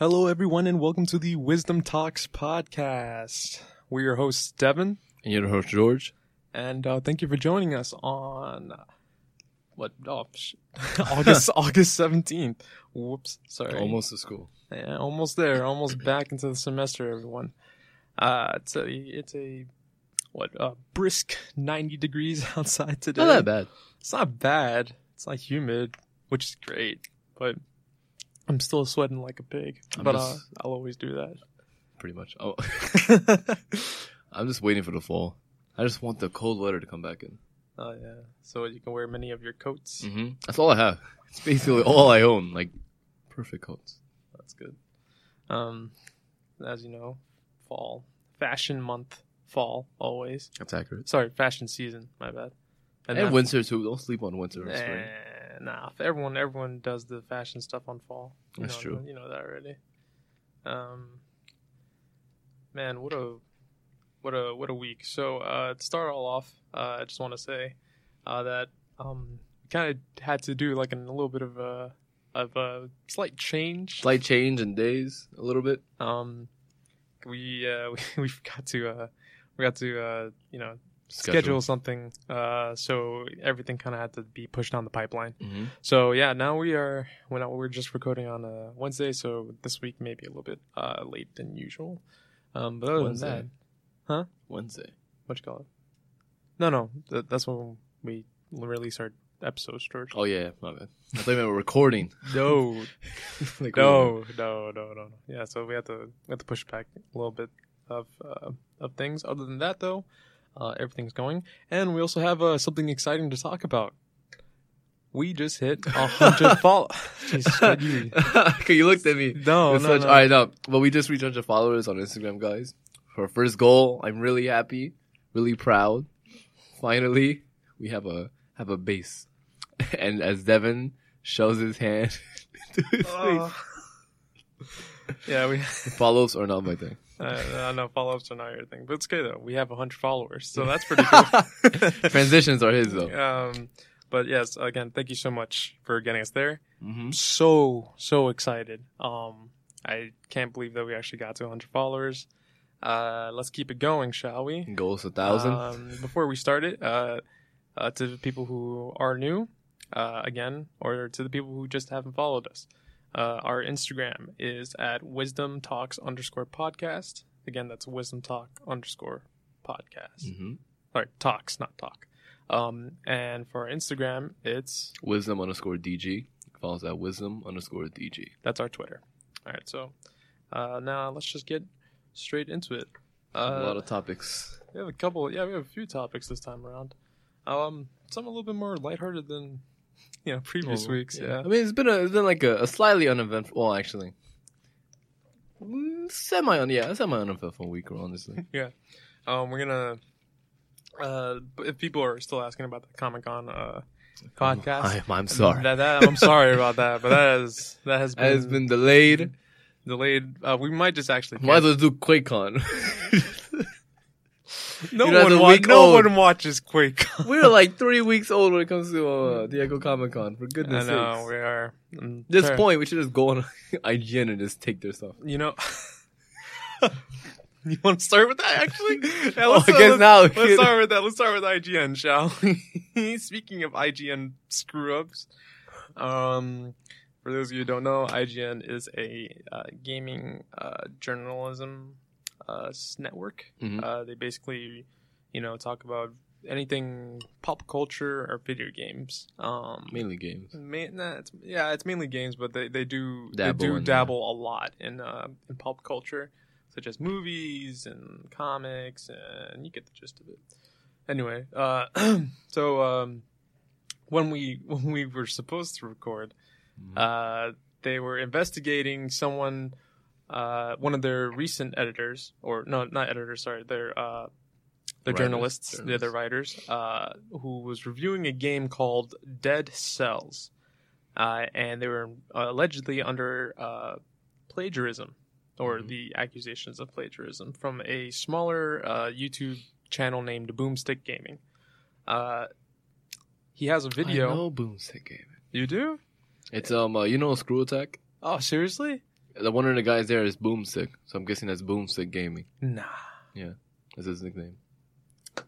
Hello, everyone, and welcome to the Wisdom Talks podcast. We're your hosts, Devin, And you're host, George. and uh, thank you for joining us on uh, what? Oh, sh- August August seventeenth. Whoops, sorry. Almost to school. Yeah, almost there. Almost back into the semester, everyone. Uh, it's a it's a what? Uh, brisk ninety degrees outside today. Not that bad. It's not bad. It's not humid, which is great, but I'm still sweating like a pig. I'm but just- uh, I'll always do that. Pretty much. Oh, I'm just waiting for the fall. I just want the cold weather to come back in. Oh yeah, so you can wear many of your coats. hmm That's all I have. It's basically all I own. Like, perfect coats. That's good. Um, as you know, fall, fashion month, fall always. That's accurate. Sorry, fashion season. My bad. And, winter too. Don't sleep on winter and spring. Eh, nah, everyone everyone does the fashion stuff on fall. You That's know, true. You know that already. Um, man, what a what a what a week. So uh, to start all off, uh, I just want to say uh, that um, we kind of had to do like a little bit of a of a slight change. Slight change in days, a little bit. Um, we uh, we we got to uh, we got to uh, you know schedule, something. Uh, so everything kind of had to be pushed down the pipeline. hmm So yeah, now we are when we're just recording on a Wednesday, so this week may be a little bit uh, late than usual. Um, but other Wednesday. than that, huh? Wednesday. what you call it? No, no, th- that's when we release our episodes, George. Oh yeah, my bad. I thought we were recording. No, like, no, no, no, no, no. Yeah, so we have to we have to push back a little bit of uh, of things. Other than that, though, uh, everything's going, and we also have uh, something exciting to talk about. We just hit a hundred follow. Jesus, God, you- you looked at me. No, It's no, such- no. All right, no. Well, we just reached 100 followers on Instagram, guys. For our first goal, I'm really happy, really proud. Finally, we have a have a base, and as Devin shows his hand to his Oh. yeah, we. face, follows are not my thing. Uh, I know follow ups are not your thing, but it's okay though. We have hundred followers, so that's pretty cool. Transitions are his though. um, but yes, again, thank you so much for getting us there. Mm-hmm. so so excited. Um, I can't believe that we actually got to 100 followers. Uh, let's keep it going, shall we? Goals a thousand. Um, before we start it, uh, uh, to the people who are new, uh, again, or to the people who just haven't followed us, uh, our Instagram is at Wisdom Talks underscore podcast. Again, that's Wisdom Talk underscore podcast. mm-hmm. Sorry, talks, not talk. Um, and for our Instagram, it's Wisdom underscore DG. Follow us at wisdom underscore DG. That's our Twitter. All right, so uh, now let's just get straight into it. a Uh, lot of topics. we have a couple. Yeah, we have a few topics this time around. Um, some a little bit more lighthearted than you know previous Oh, weeks. Yeah. I mean, it's been a it's been like a, a slightly uneventful. Well, actually, mm, semi un yeah, a semi uneventful week, honestly. Yeah. Um, we're gonna. Uh, if people are still asking about the Comic Con uh podcast, I'm, I'm sorry. That, that- I'm sorry about that, but that is that has been, has been delayed. delayed. Uh, we might just actually. Might as well do QuakeCon. no You know, one wa- no old. one watches Quake. We're like three weeks old when it comes to uh, Diego Comic Con. For I goodness know sakes. we are. mm, This point, we should just go on IGN and just take their stuff. You know, you want to start with that actually? Yeah, Oh, I let's, guess let's, now. let's start with that. Let's start with IGN, shall we? Speaking of IGN screw ups, um, for those of you who don't know, IGN is a uh, gaming uh, journalism uh, network. Mhm. Uh, they basically, you know, talk about anything pop culture or video games. Um, Mainly games. Ma- nah, it's, yeah, it's mainly games, but they, they do Dabble they do dabble a lot in uh, in pop culture, such as movies and comics, and you get the gist of it. Anyway, uh, so um, when we when we were supposed to record, Mhm. uh, they were investigating someone, uh, one of their recent editors, or no, not editors, sorry, their uh, their Writers, journalists, yeah, their writers, uh, who was reviewing a game called Dead Cells, uh, and they were allegedly under uh, plagiarism or Mhm. the accusations of plagiarism from a smaller uh, YouTube channel named Boomstick Gaming. Uh, he has a video. I know Boomstick Gaming. You do? It's um, uh, you know, Screw Attack. Oh, seriously? The one of the guys there is Boomstick, so I'm guessing that's Boomstick Gaming. Nah. Yeah, that's his nickname.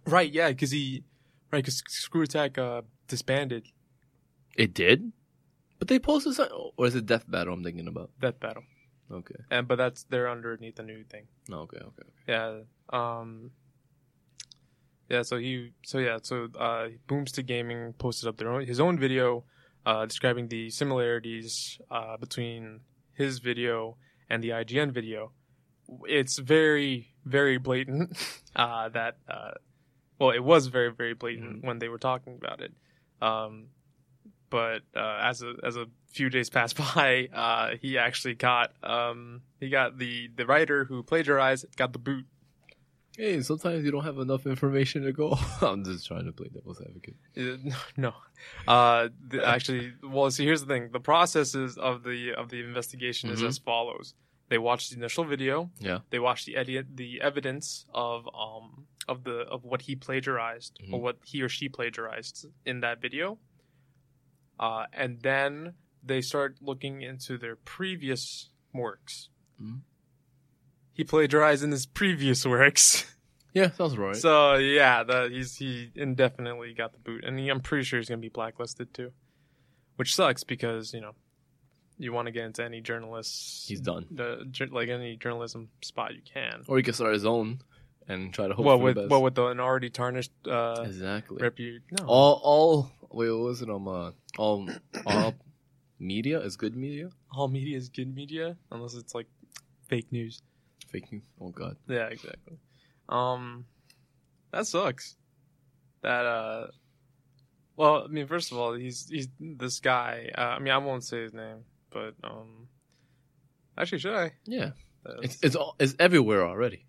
Right, yeah, because he, right, because Screw Attack uh, disbanded It did, but they posted something, or is it Death Battle? I'm thinking about. Death Battle, Okay. and but that's they're underneath the new thing. No, okay, okay. okay. Yeah. Um. Yeah. So he. So yeah. So uh, Boomstick Gaming posted up their own his own video, uh, describing the similarities uh, between his video and the IGN video. It's very very blatant. Uh, that. Uh, well, it was very very blatant when they were talking about it. Um. But uh, as a as a few days passed by, uh, he actually got um, he got the the writer who plagiarized got the boot. Hey, sometimes you don't have enough information to go. I'm just trying to play devil's advocate. Uh, no, uh, the, actually, well, see, here's the thing: the processes of the of the investigation is Mhm. as follows. They watch the initial video. Yeah. They watch the edit, the evidence of um of the of what he plagiarized or Mhm. what he or she plagiarized in that video. Uh, and then they start looking into their previous works. Mhm. He plagiarized in his previous works. Yeah, sounds right. So yeah, the, he's he indefinitely got the boot, and he, I'm pretty sure he's gonna be blacklisted too, which sucks because you know you want to get into any journalist, He's done. the like any journalism spot you can. Or he can start his own and try to hope Well, for with the best. well with the, an already tarnished uh, exactly. repute. No, All, all. Wait, what was it? Um, uh, all, all media is good media. all media is good media unless it's like fake news. Fake news. Oh God. Yeah, exactly. Um, that sucks. That uh, well, I mean, first of all, he's he's this guy. Uh, I mean, I won't say his name, but um, actually, should I? Yeah, it's it's all, it's everywhere already.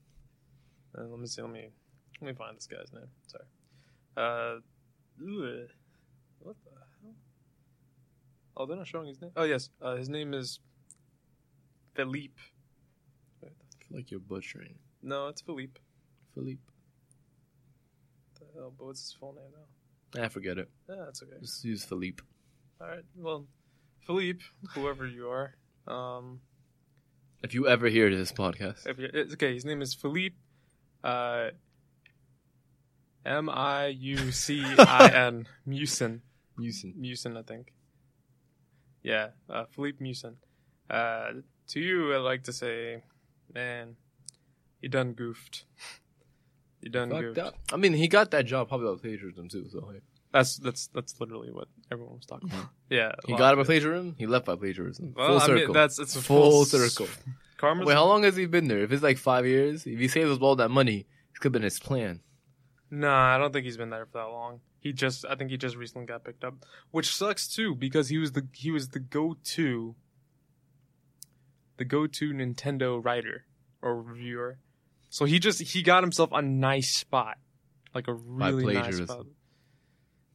uh, let me see. Let me let me find this guy's name. Sorry. Uh, ugh. what the hell? Oh, they're not showing his name. Oh yes, uh, his name is Philippe. Wait, I feel like you're butchering. No, it's Philippe. Philippe. The hell? But what's his full name now? I forget it. Yeah, that's okay. Just use Philippe. All right. Well, Philippe, whoever you are, um, If you ever hear this podcast, if it's okay, his name is Philippe, uh, M I U C I N Musin, Musin. Musin, I think. Yeah, uh, Philippe Musin. Uh, to you, I'd like to say, man, you done goofed. You done Fucked goofed. up. I mean, he got that job probably by plagiarism too. So hey. That's that's that's literally what everyone was talking about. Yeah, he got it by plagiarism. He left by plagiarism. Well, full I circle. mean, that's it's a full full, circle. Karma's Wait, how long has he been there? If it's like five years, if he saves us all that money, it could have been his plan. Nah, I don't think he's been there for that long. He just, I think he just recently got picked up, which sucks too because he was the he was the go to, the go to Nintendo writer or reviewer. So he just he got himself a nice spot, like a really nice spot.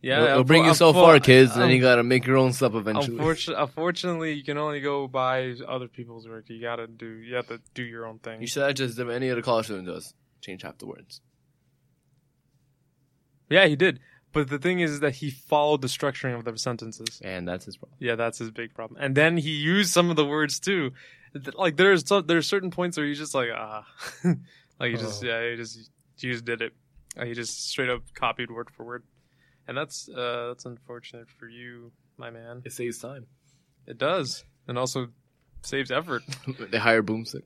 Yeah, Yeah, it'll bring you so far, kids, and then you gotta make your own stuff eventually. Unfortunately, unfortunately, you can only go by other people's work. You gotta do, you have to do your own thing. You should have just done any other college student does. Change half the words. Yeah, he did. But the thing is that he followed the structuring of the sentences. And that's his problem. Yeah, that's his big problem. And then he used some of the words too. Like there's some, there's certain points where he's just like ah, like he just Oh. yeah he just he just did it. Uh, He just straight up copied word for word, and that's uh that's unfortunate for you, my man. It saves time. It does, and also saves effort. they hire Boomstick.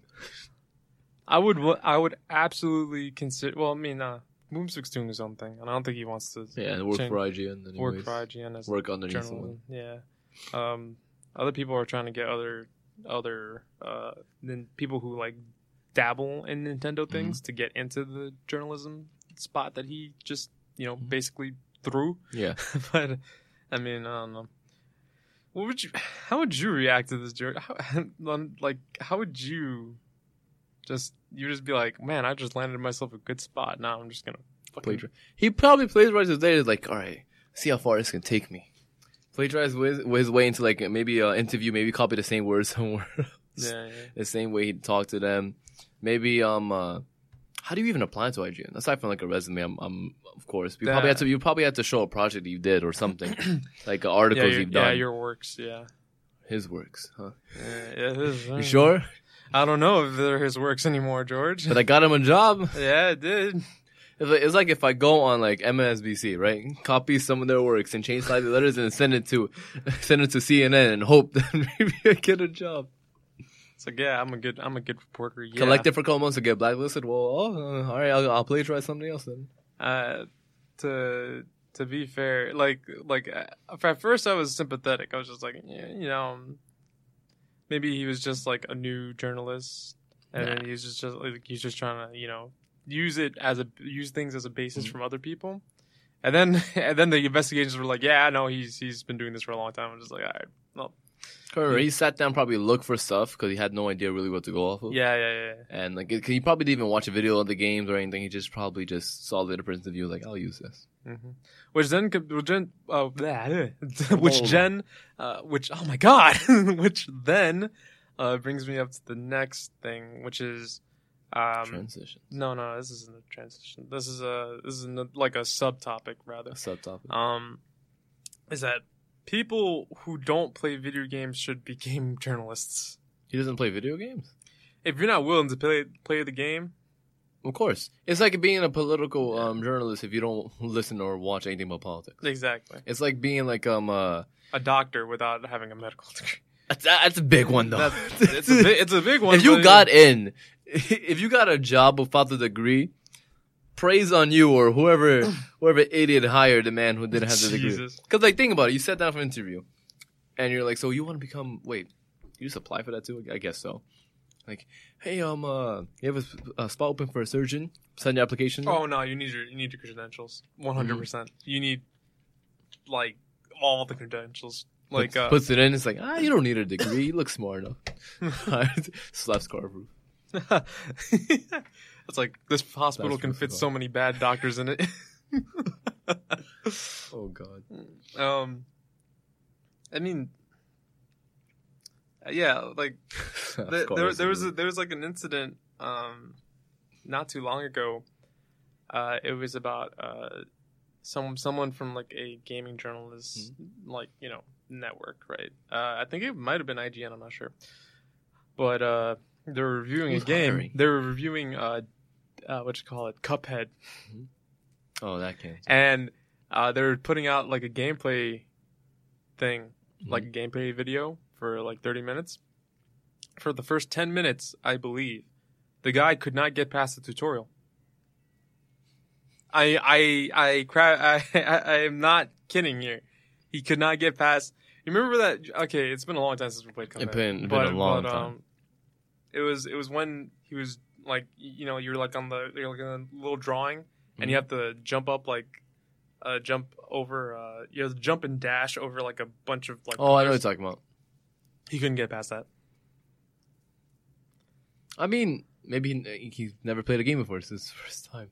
I would I would absolutely consider. Well, I mean, uh, Boomstick's doing his own thing, and I don't think he wants to Yeah, and work change- for IGN. Anyways. work for IGN as Work underneath someone. journalism. Yeah. Um, other people are trying to get other other uh then people who like dabble in Nintendo things to get into the journalism spot that he just you know Mhm. basically threw. Yeah. but I mean, I don't know. What would you? How would you react to this journey? How, like, how would you just you just be like, man, I just landed myself a good spot. Now I'm just gonna fucking Plagiar- He probably plagiarized his data. Like, all right, see how far this can take me. Plagiarized his, his way into like maybe an interview, maybe copy the same words somewhere. else. yeah, yeah. the same way he talked to them. Maybe um, uh, how do you even apply to IGN aside from like a resume? I'm, I'm of course you probably had to you probably had to show a project you did or something like uh, Yeah, articles your, you've done. yeah, your works. Yeah, his works, huh? Yeah, it is. You sure? I don't know if they're his works anymore, George. But I got him a job. yeah, it did. It's like, it's like if I go on like MSNBC, right? Copy some of their works and change slightly letters and send it to send it to CNN and hope that maybe I get a job. It's like, yeah, I'm a good, I'm a good reporter. Yeah. Collect it for a couple months to get blacklisted. Well, oh, uh, all right, I'll, I'll plagiarize something else then. Uh, to to be fair, like like uh, at first I was sympathetic. I was just like, yeah, you know, um, maybe he was just like a new journalist, and then Nah. he's just just like he's just trying to you know use it as a use things as a basis Mhm. from other people. And then and then the investigations were like, yeah, I know he's he's been doing this for a long time. I'm just like, all right, well, Or he sat down probably looked for stuff because he had no idea really what to go off of. yeah, yeah, yeah. And like, it- he probably didn't even watch a video of the games or anything. He just probably just saw the other person's view. Like, I'll use this. hmm Which then, which then, uh, which gen, uh, which oh my god, which then uh, brings me up to the next thing, which is, um, Transition. no, no, this isn't a transition. This is a this is a, like a subtopic rather. A subtopic. Um, is that people who don't play video games should be game journalists? He doesn't play video games. If you're not willing to play play the game, Of course, it's like being a political um, journalist if you don't listen or watch anything about politics. exactly, It's like being like um uh a doctor without having a medical degree. That's, that's a big one though. It's a big, it's a big one. if you got in, if you got a job without the degree, praise on you or whoever whoever idiot hired the man who didn't have the degree. Because like think about it, you sat down for an interview, and you're like, so you want to become? Wait, you just apply for that too? I guess so. Like, hey, um, uh, you have a, a spot open for a surgeon? Send your application. Oh no, you need your you need your credentials. One hundred percent. You need like all the credentials. Like puts, uh, puts it in. It's like, ah, you don't need a degree. You look smart enough. Slaps Carver. it's like this hospital That's can fit so many bad doctors in it. Oh God. um, I mean, uh, yeah, like there, there, there was a, there was like an incident um not too long ago uh it was about uh some someone from like a gaming journalist like you know network right uh i think it might have been ign i'm not sure but uh they're reviewing Who's a game hiring? They're reviewing uh uh what you call it cuphead oh, that can't. and uh they're putting out like a gameplay thing Mm-hmm. like a gameplay video for like 30 minutes. For the first 10 minutes, I believe, the guy could not get past the tutorial. I I I cra- I, I, I am not kidding here. He could not get past. You remember that? Okay, it's been a long time since we played Cuphead. It's been- been a long time. um, it was it was when he was like you know you're like on the you're like on a little drawing and you Mhm. have to jump up like uh jump over uh you have to jump and dash over like a bunch of like Oh, I know what you're talking about. he couldn't get past that I mean, maybe he, he's never played a game before. It's his first time.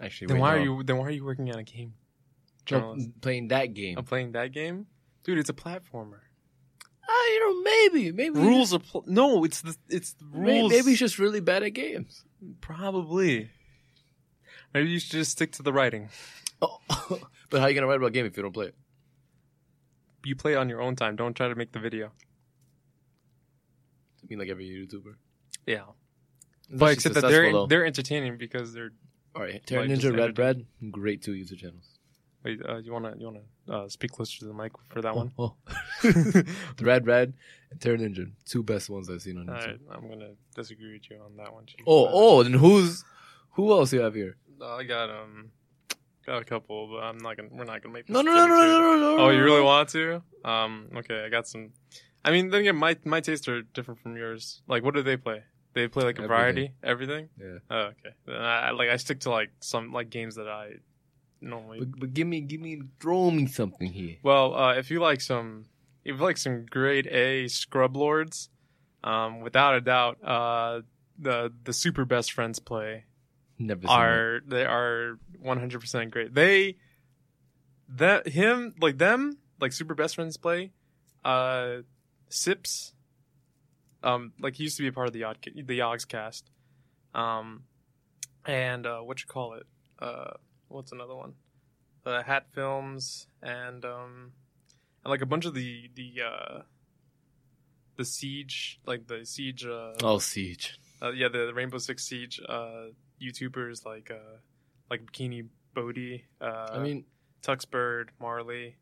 Actually, then why are you then why are you working on a game journalist playing that game? I'm playing that game dude it's a platformer Ah, you know, maybe, maybe rules are pl- no it's the it's the rules maybe he's just really bad at games. probably maybe you should just stick to the writing Oh, but how are you gonna write about a game if you don't play it? you play it on your own time don't try to make the video I mean, like every YouTuber. yeah It's but except that they're though. they're entertaining because they're All right, Terra Ninja, Red. Bread, great two user channels. Wait, uh, you wanna you wanna uh, speak closer to the mic for that one? Oh, oh. Red Red and Terra Ninja, two best ones I've seen on YouTube. right, I'm gonna disagree with you on that one. Chief. Oh, oh, then who's who else you have here? uh, I got um, got a couple, but I'm not gonna. We're not gonna make. No, no, no, no, specific no, no, no. Oh, you really want to? Um, okay, I got some. I mean, then again, my my tastes are different from yours. Like, what do they play? They play like a Everything. variety, everything. Yeah, Oh, okay. Then I like I stick to like some like games that I normally. but, but give me, give me, throw me something here. Well, uh, if you like some, if you like some grade A scrub lords, um, without a doubt, uh, the the super best friends play Never seen are they are one hundred percent great. They that him like them like super best friends play, uh, Sips, um, like he used to be a part of the odd the Yogscast, um, and uh, what you call it, uh, what's another one, The Hat Films and um, and like a bunch of the the uh the siege, like the siege. Uh, Oh, Siege. uh, yeah, the Rainbow Six Siege uh, YouTubers like uh, like Bikini Bodhi. Uh, I mean, Tuxbird, Marley,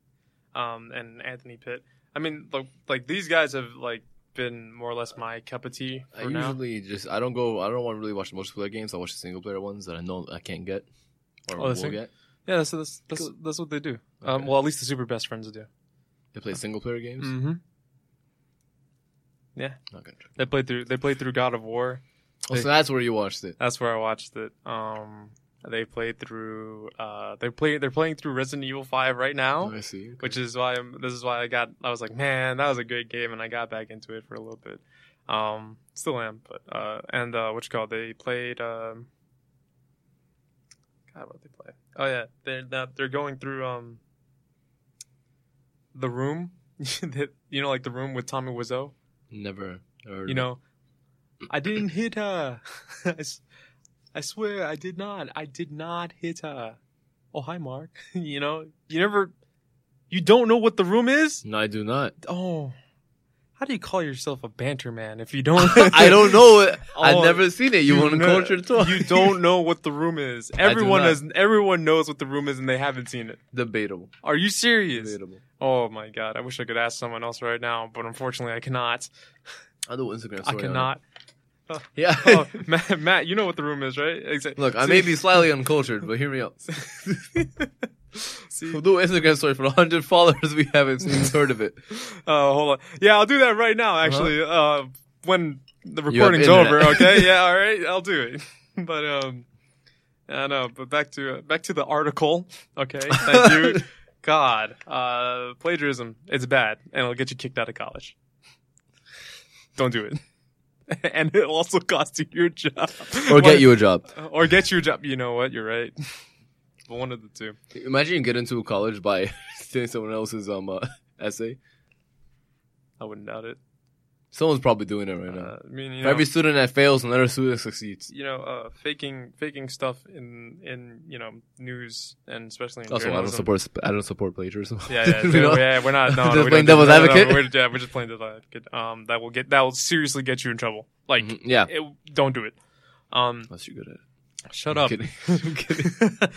um, and Anthony Pitt. I mean, like, like these guys have like been more or less my cup of tea I for now. usually just I don't go. I don't want to really watch the multiplayer games. I watch the single player ones that I know I can't get or Oh, will get. Yeah, that's that's that's, that's what they do. Um, well, at least the super best friends do. They play single player games. Mm-hmm. Yeah. Not gonna. They played through. They played through God of War. Oh, so that's where you watched it. That's where I watched it. Um, they played through. Uh, they play. They're playing through Resident Evil Five right now. I see. which is why I'm, this is why I got I was like, man, that was a great game, and I got back into it for a little bit. Um, still am, but uh, and uh, what you call they played um, God, what they play? Oh yeah, they're now they're going through um, the room, that you know, like the room with Tommy Wiseau. never. heard You know, I didn't hit her. I, I swear I did not. I did not hit her. Oh hi, Mark. you know, you never, you don't know what the room is. No, I do not. Oh, how do you call yourself a banter man if you don't? I don't know. it. I've Oh, never seen it. You, want to culture talk? You don't know what the room is. Everyone has. Everyone knows what the room is, and they haven't seen it. Debatable. Are you serious? Debatable. Oh my god! I wish I could ask someone else right now, but unfortunately, I cannot. I'll do Instagram I story on it. cannot. Yeah. oh, Matt, Matt, you know what the room is, right? Exactly. Look, I may be slightly uncultured, but hear me out. See, We'll do an Instagram story for 100 followers we haven't even heard of it. Oh, hold on. Yeah, I'll do that right now. Actually, uh, when the recording's over. Okay. Yeah. All right. I'll do it. But um, I know. But back to back to the article. Okay. Thank you. God, uh, plagiarism. It's bad, and it'll get you kicked out of college. Don't do it. and it'll also cost you your job. Or get you a job. Or get you a job. You know what? You're right. But one of the two. Imagine you get into a college by stealing someone else's um uh, essay. I wouldn't doubt it. Someone's probably doing it right now. Uh, I mean, you know, every student that fails, another student succeeds. you know, uh, faking faking stuff in in you know news and especially in Also, I don't journalism. support I don't support plagiarism. Yeah, yeah, know? yeah, we're not. No, Just no, we playing devil's no, no, advocate? we're, yeah, we're just playing devil's advocate. Um, that will get that will seriously get you in trouble. Like, Mhm, yeah. it, don't do it. Um, Unless you're good at it. Shut I'm up. kidding. I'm kidding.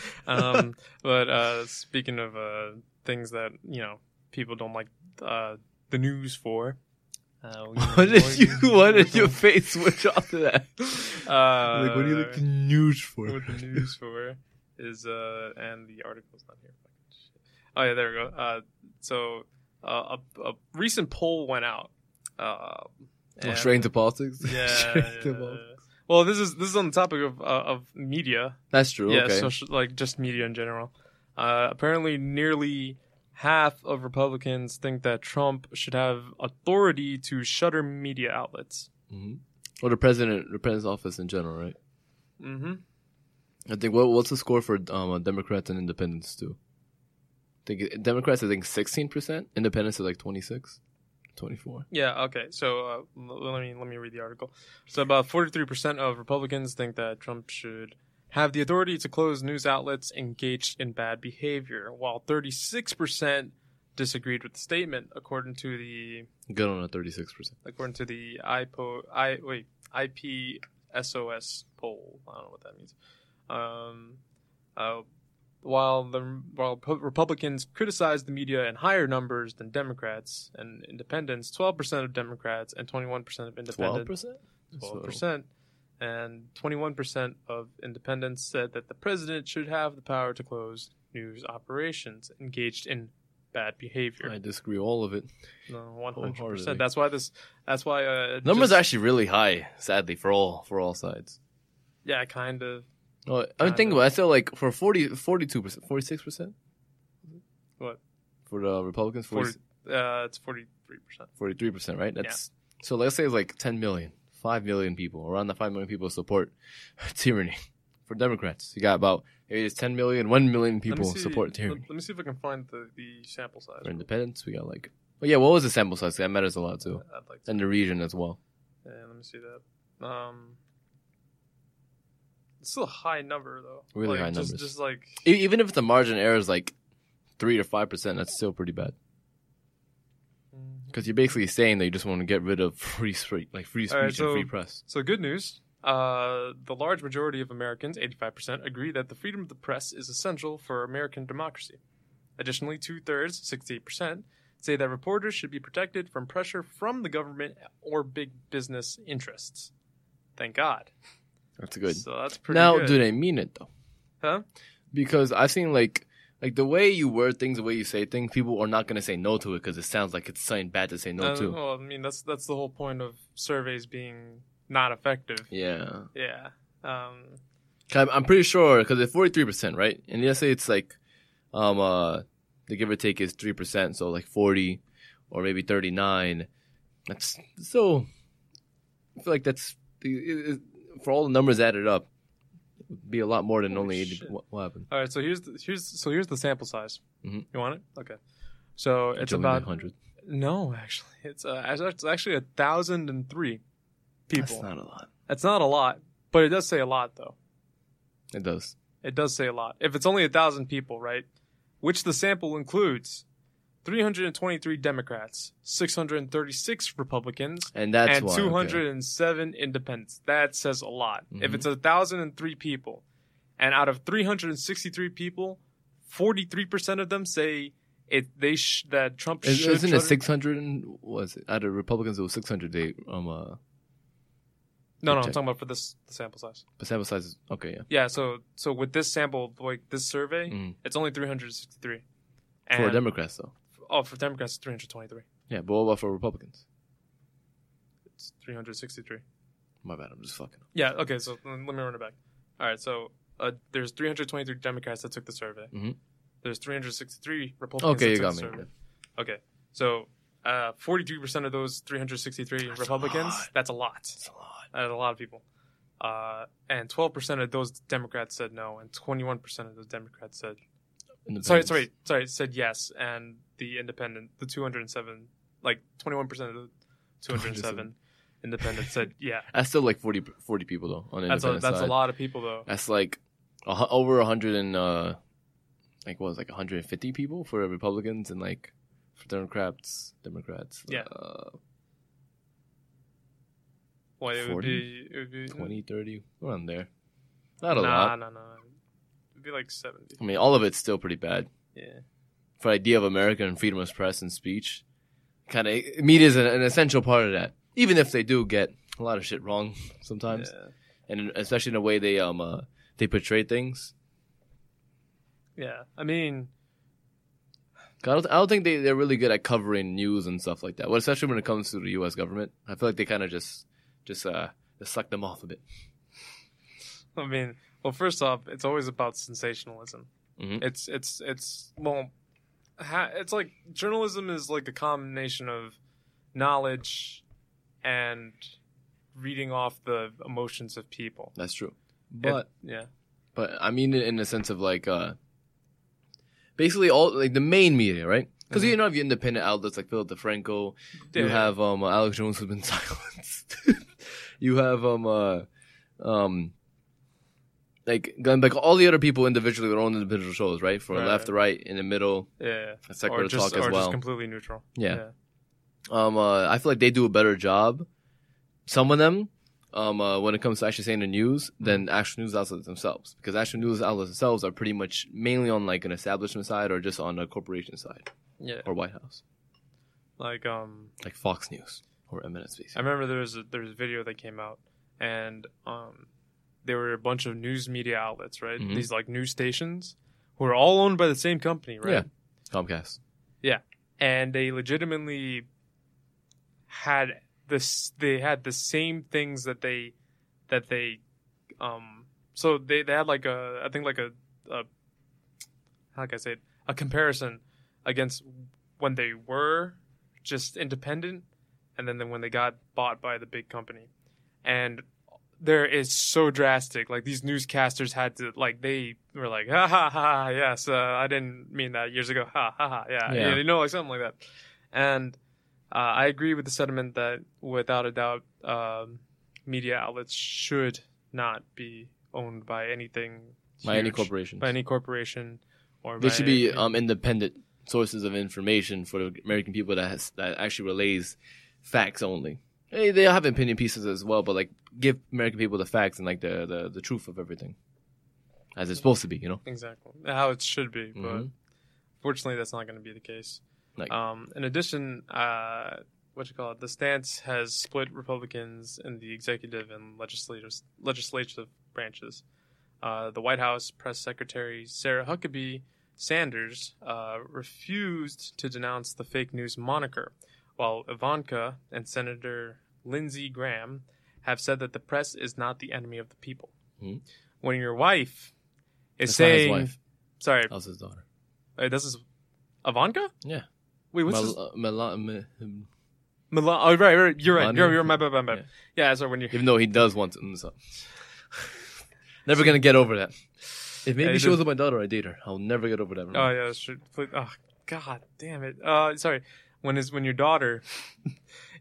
um, but uh, speaking of uh, things that you know people don't like uh, the news for. Uh, we- What did you? What did your face switch off to that? Uh, like, what do you like the news for? what the news for is uh and the article's not here. Oh yeah, there we go. Uh, so uh, a, a recent poll went out. Uh, Oh, straight into politics. yeah, Straight yeah, into yeah. Well, this is this is on the topic of uh, of media. That's true. Yeah, okay. social, like just media in general. Uh, apparently, nearly half of Republicans think that Trump should have authority to shutter media outlets. hmm Or the president, the president's office in general, right? Mm-hmm. I think what what's the score for um Democrats and Independents too? I think Democrats I think sixteen percent, Independents are like 26, 24. Yeah. Okay. So uh, l- let me let me read the article. So about forty three percent of Republicans think that Trump should have the authority to close news outlets engaged in bad behavior, while thirty six percent disagreed with the statement, according to the Good on a thirty six percent. according to the IPO I wait IPSOS poll. I don't know what that means. Um, uh, while the while Republicans criticized the media in higher numbers than Democrats and Independents, twelve percent of Democrats and twenty one percent of independents. Twelve Independents, percent. twelve percent, and twenty one percent of Independents said that the president should have the power to close news operations engaged in bad behavior. I disagree with all of it. No, one hundred percent. That's why this. That's why. Uh, Numbers just- are actually really high, sadly for all for all sides. Yeah, kind of. Well, I mean, think about. It. I feel like for 42 percent, forty six percent. What? for the Republicans? 40, Forty. Uh, it's forty three percent. 43 percent, right? That's so. Let's say it's like 10 million, 5 million people, around the 5 million people support tyranny. For Democrats, you got about maybe it's 10 million, 1 million people support Let, tyranny. let me see if I can find the, the sample size. For independents, we got like, well, yeah. What was the sample size? That matters a lot too, like and the region as well. Yeah, let me see that. Um, it's still a high number though. Really Like, high just, numbers. Just like E- Even if the margin error is like three to five percent, that's still pretty bad. Because you're basically saying that you just want to get rid of free speech, like free speech right, and so- free press. So good news. Uh, the large majority of Americans, 85%, agree that the freedom of the press is essential for American democracy. Additionally, two thirds, 68%, say that reporters should be protected from pressure from the government or big business interests. Thank God. That's good. So that's pretty now, good. do they mean it though? Huh? Because I've seen like like the way you word things, the way you say things, people are not gonna say no to it because it sounds like it's something bad to say no Uh, to. Well, I mean, that's that's the whole point of surveys being not effective. Yeah, Yeah. Um, I'm, pretty sure because it's 43 percent, right? And let's say it's like, um, uh, the give or take is three percent, so like 40 or maybe 39. That's so. I feel like that's for all the numbers added up, it would be a lot more than Holy only 80. What, what happened? all right. So here's the, here's so here's the sample size. Mhm. You want it? Okay. So it's about 100. No, actually, it's uh, it's actually a thousand and three people. That's not a lot. That's not a lot, but it does say a lot, though. It does. It does say a lot. If it's only a thousand people, right? Which the sample includes 323 Democrats, 636 Republicans, And that's and why. okay. 207 independents. That says a lot. If Mhm. it's a thousand and three people, and out of 363 people, 43 percent of them say it they sh- that Trump Is, should. isn't it 600? And, was it out of Republicans? It was 600. They um uh No, no, I'm talking about for this the sample size. the sample size. Is, okay, yeah. Yeah, so so with this sample, like this survey, Mhm. it's only 363. For Democrats though. Oh, for Democrats, it's 323. Yeah, but what about for Republicans? It's 363. My bad. I'm just fucking. up. Yeah. Okay. So let me run it back. All right. So uh, there's 323 Democrats that took the survey. Mhm. There's 363 Republicans. Okay, that you took got the me. survey. Okay. So uh, 43% of those 363 That's Republicans. lot. That's a lot. That's a lot. That's a lot of people. Uh, and 12% of those Democrats said no, and 21% of those Democrats said sorry, sorry, sorry, said yes, and the independent, the 207, like 21% of the 207 independents said yeah. That's still like 40, 40 people though on the That's a, independent that's a lot of people though. That's like a, over hundred and uh, like what was it, like 150 people for Republicans and like for Democrats, Democrats. Yeah. Uh, Well, it would be, it would be 20, 30, around there. Not a nah, lot. no, no, it'd be like 70. I mean, all of it's still pretty bad. Yeah, For the idea of America and freedom of press and speech, kind of media is an, an essential part of that. Even if they do get a lot of shit wrong sometimes, yeah, and especially in the way they um uh, they portray things. yeah. I mean, I don't, I don't think they, they're really good at covering news and stuff like that. Well, especially when it comes to the U.S. government. I feel like they kind of just, just, uh, just suck them off a bit. I mean, well, first off, it's always about sensationalism. Mhm. It's it's it's well, ha, it's like journalism is like a combination of knowledge and reading off the emotions of people. That's true. It- But, yeah, but I mean in the sense of like, uh, basically all, like the main media, right? Because Mhm. you know, if you independent outlets like Philip DeFranco, you have, um, Alex Jones who's been silenced. you have, um, uh, um, like, like all the other people individually their own individual shows, right? For Right. left right, in the middle, yeah, a secular or just talk as or well. just completely neutral. Yeah. Um, uh, I feel like they do a better job. Some of them, um, uh, when it comes to actually saying the news, than actual news outlets themselves, because actual news outlets themselves are pretty much mainly on like an establishment side or just on a corporation side yeah. or White House, Like um, like Fox News or MSNBC. I remember there was a, there was a video that came out, and um, there were a bunch of news media outlets, right? Mhm. These like news stations who are all owned by the same company, right? Yeah. Comcast. Yeah, and they legitimately had this they had the same things that they that they um so they, they had like a i think like a, a how can i say it a comparison against when they were just independent and then when they got bought by the big company and there is so drastic like these newscasters had to like they were like ha ha ha yes uh, i didn't mean that years ago ha ha ha yeah, Yeah. you know like something like that and uh, i agree with the sentiment that without a doubt um, media outlets should not be owned by anything By any corporation. by any corporation or They should be any- um independent sources of information for the American people that has, that actually relays facts only. Hey, they have opinion pieces as well, but like give American people the facts and like the the, the truth of everything, as it's supposed to be. You know, Exactly. How it should be, but Mhm. fortunately that's not going to be the case. Like- um, in addition, uh, what you call it, the stance has split Republicans in the executive and legislative legislative branches. Uh, the White House press secretary Sarah Huckabee Sanders uh, refused to denounce the fake news moniker, while Ivanka and Senator Lindsey Graham have said that the press is not the enemy of the people. Mhm. When your wife is That's saying, wife. "Sorry, that was his daughter. uh, this is Ivanka." Yeah. Wait, what's his? uh, Milan. Oh, right, right. You're right. You're, you're my bad, my bad. Yeah. Yeah, so when you even though he does want to. So. never gonna get over that. If Yeah, maybe he she was does- my daughter, I date her. I'll never get over that. Oh yeah, that's true. Oh god damn it. Uh sorry. When is when your daughter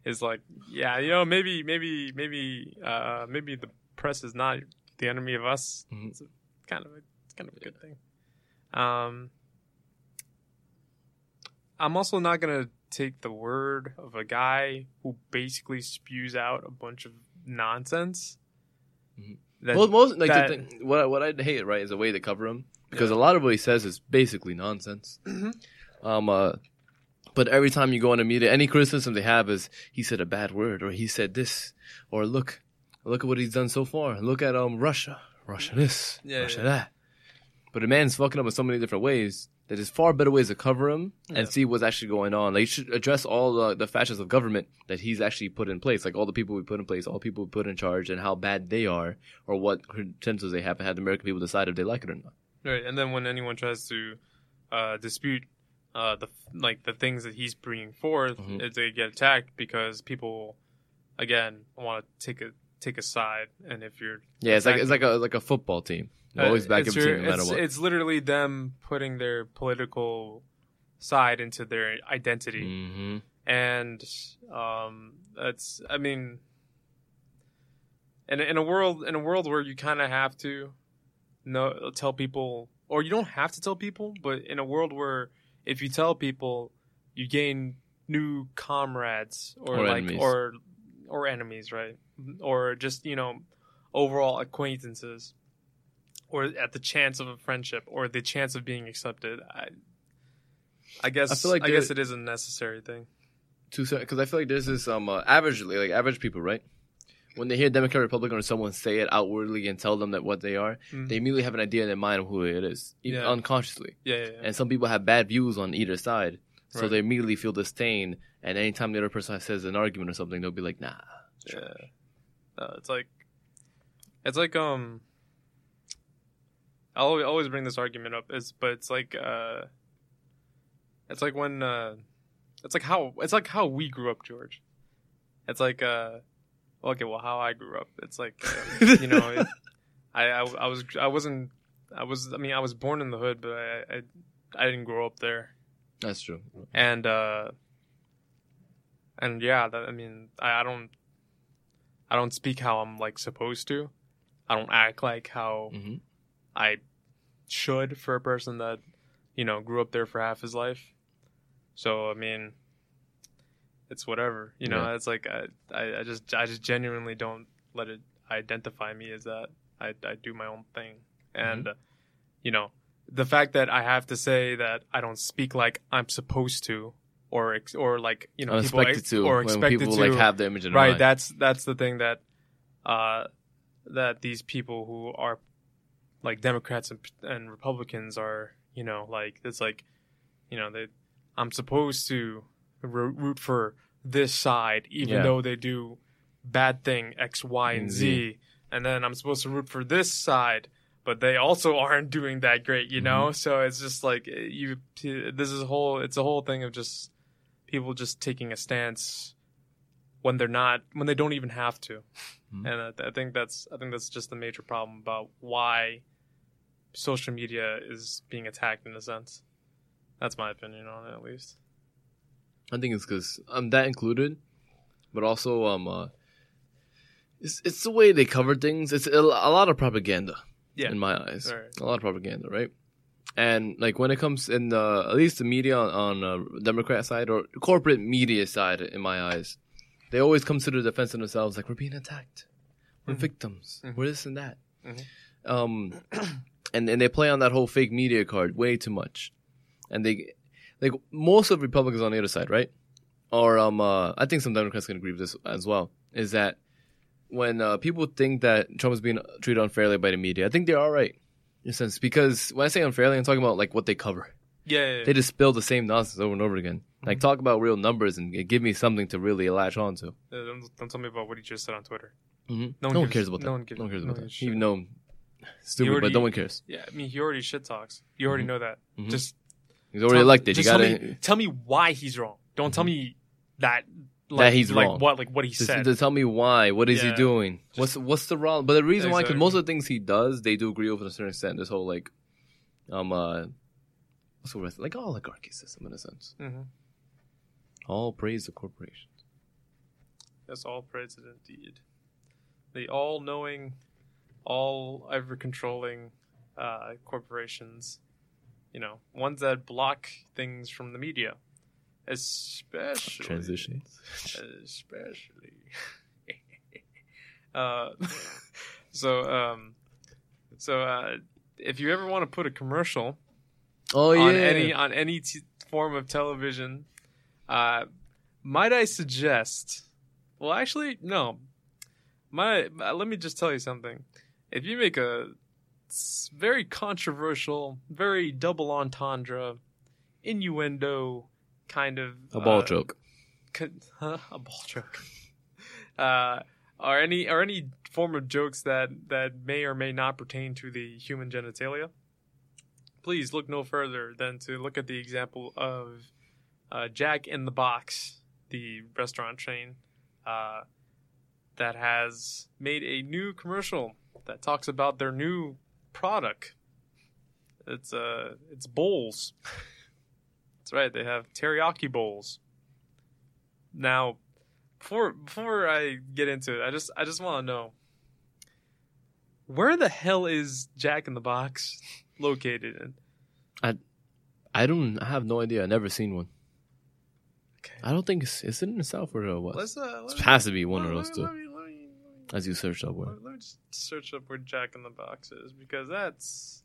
is like, yeah, you know, maybe maybe maybe uh maybe the press is not the enemy of us. Mhm. It's a, kind of a, it's kind of a good thing. Um I'm also not going to take the word of a guy who basically spews out a bunch of nonsense. Mhm. That- Well, most like that- thing, what I- what I hate right is the way they cover him because a lot of what he says is basically nonsense. Mhm. Um, uh, but every time you go on a media, any criticism they have is he said a bad word or he said this or look, look at what he's done so far. Look at um Russia, Russia this, Yeah, Russia yeah. that. But the man's fucking up in so many different ways that there's far better ways to cover him Yeah. and see what's actually going on. Like you should address all the, the facets of government that he's actually put in place, like all the people we put in place, all the people we put in charge, and how bad they are or what credentials they have, and have the American people decide if they like it or not. Right, and then when anyone tries to uh, dispute uh, the like the things that he's bringing forth, Mhm. is they get attacked because people, again, want to take a take a side, and if you're Yeah, it's like it's like a like a football team. You always uh, back it's up your- team no matter it's, what. It's literally them putting their political side into their identity, hmm and um, that's I mean, in a- in a world in a world where you kind of have to know tell people, or you don't have to tell people, but in a world where if you tell people, you gain new comrades or, Or like enemies. or or enemies, right? Or just you know overall acquaintances, or at the chance of a friendship, or the chance of being accepted. I, I guess I feel like I guess it is a necessary thing. to because I feel like there's this um uh, averagely like average people right when they hear Democrat Republican or someone say it outwardly and tell them that what they are Mm. they immediately have an idea in their mind of who it is even Yeah. unconsciously Yeah, yeah, yeah. and some people have bad views on either side so Right. they immediately feel disdain and anytime the other person says an argument or something they'll be like nah Yeah. Uh, it's like, it's like um. I always always bring this argument up is, but it's like uh. It's like when uh, it's like how it's like how we grew up, George. It's like uh, okay, well, how I grew up. It's like uh, you know, it, I, I I was I wasn't I was I mean I was born in the hood, but I I, I didn't grow up there. That's true. And uh and yeah that, i mean I, I don't i don't speak how i'm like supposed to. I don't act like how hmm i should for a person that you know grew up there for half his life. So i mean it's whatever you know Yeah. it's like I, I i just i just genuinely don't let it identify me as that i i do my own thing and uh, you know the fact that i have to say that i don't speak like i'm supposed to or ex- or like you know I'm people expected ex- to or expected people to like have the image in right mind. that's that's the thing that uh that these people who are like democrats and, and republicans are you know like it's like you know they i'm supposed to root for this side even Yeah. though they do bad thing x y and And z. And then i'm supposed to root for this side but they also aren't doing that great you know? So it's just like eh, you this is a whole it's a whole thing of just people just taking a stance when they're not when they don't even have to. Mhm. and I, I think that's i think that's just the major problem about why social media is being attacked in a sense. That's my opinion on it at least I think it's because um that included, but also um uh, it's it's the way they cover things. It's a, a lot of propaganda. Yeah. in my eyes, Right. a lot of propaganda, right? and like when it comes in the at least the media on, on uh, Democrat side or corporate media side, in my eyes, they always come to the defense of themselves like we're being attacked, we're Mhm. victims, Mhm. we're this and that, Mhm. um, and and they play on that whole fake media card way too much, and they like most of Republicans on the other side, right? Or um, uh, I think some Democrats can agree with this as well. Is that when uh, people think that Trump is being treated unfairly by the media, I think they're all right in a sense because when I say unfairly, I'm talking about like what they cover. Yeah, yeah, yeah. They just spill the same nonsense over and over again. Like Mhm. talk about real numbers and give me something to really latch on to. Uh, don't, don't tell me about what he just said on Twitter. Mm-hmm. No No, one one cares about that. no No one one, cares about one that. gives Even though stupid, already- but no one cares. Yeah, I mean, he already shit talks. You already Mhm. know that. Mhm. Just He's already tell, elected. You just gotta tell me, tell me why he's wrong. Don't tell me that like, That he's like wrong. What like what he just, said. to tell me why. What is he Yeah. doing? what's what's the wrong? But the reason why, because most of the things he does, they do agree with to a certain extent. This whole like, um, uh, what's the word? Like oligarchy system in a sense. hmm All praise the corporations. That's all president indeed. The all-knowing, all ever-controlling uh, corporations. You know, ones that block things from the media, especially Transitions. especially. uh, so, um, so uh, if you ever want to put a commercial Oh yeah. on any on any t- form of television, uh, might I suggest? Well, actually, no. My uh, let me just tell you something. If you make a s- very controversial, very double entendre, innuendo kind of a ball uh, joke. huh? a ball joke, uh, or any or any form of jokes that that may or may not pertain to the human genitalia, please look no further than to look at the example of uh, Jack in the Box, the restaurant chain, uh, that has made a new commercial that talks about their new product. It's uh, it's bowls. That's right. They have teriyaki bowls. Now, before before I get into it, I just I just want to know where the hell is Jack in the Box located in? I I don't. I have no idea. I never seen one. Okay. I don't think it's. Is it in the south or what? Let's uh, It has to be one of those two. Let me, let me, let me, As you search up where. let me just search up where Jack in the Box is because that's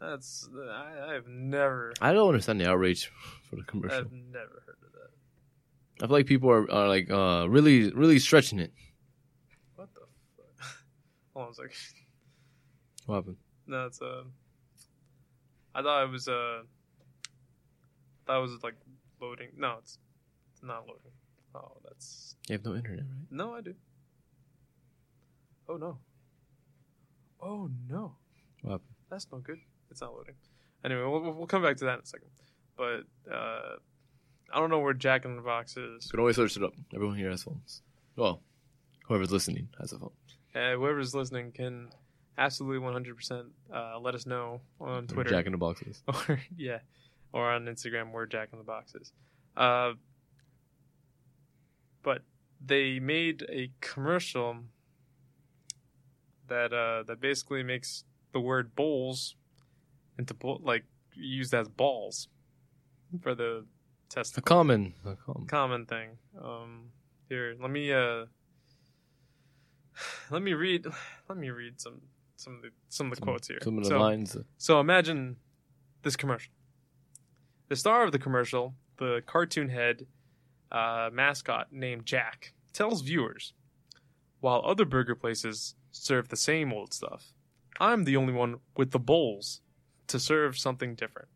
that's I, I've never I don't understand the outrage for the commercial. I've never heard of that. I feel like people are, are like uh really really stretching it. What the fuck? Hold on a second. What happened? No, it's uh. I thought it was uh. That was like loading. No, it's it's not loading. Oh, that's You have no internet, right? no, I do. Oh no. Oh no, What happened? that's not good. It's not loading. Anyway, we'll, we'll come back to that in a second. But uh, I don't know where Jack in the Box is. You can always search it up. Everyone here has phones. Well, whoever's listening has a phone. Uh, whoever's listening can absolutely 100% uh, let us know on Twitter. Jack in the boxes. or yeah, or on Instagram where Jack in the Box is. Uh, but they made a commercial that uh, that basically makes the word bowls into like used as balls for the test A common. A common. common thing. Um, here, let me uh, let me read let me read some some of the some of the Some- quotes here. Some of the So- lines. so imagine this commercial. The star of the commercial, the cartoon head uh, mascot named Jack, tells viewers, while other burger places serve the same old stuff, I'm the only one with the bowls to serve something different.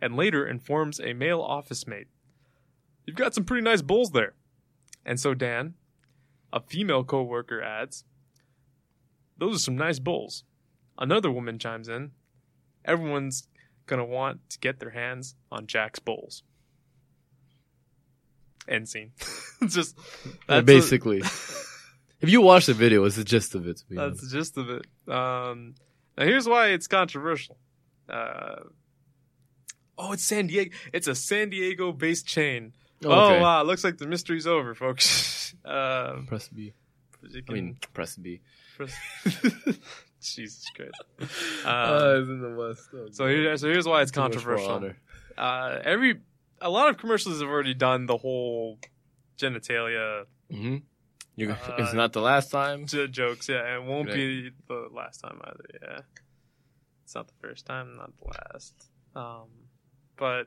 And later informs a male office mate, You've got some pretty nice bowls there. And so Dan, a female coworker, adds, Those are some nice bowls. Another woman chimes in, everyone's gonna want to get their hands on Jack's bowls. End scene. it's just that's basically. if you watch the video, it's the gist of it. To be that's honest. the gist of it. Um, now here's why it's controversial. Uh, oh, it's San Diego. It's a San Diego-based chain. okay. Oh wow, looks like the mystery's over, folks. um, Press B. You I mean, press B. press- Jesus Christ. Uh, it's in the West. Oh, so here, so here's why it's Too controversial. Uh, every a lot of commercials have already done the whole genitalia Mm-hmm. You, Uh, it's not the last time. j- jokes. Yeah, it won't be the last time either. Yeah, it's not the first time, not the last. Um, but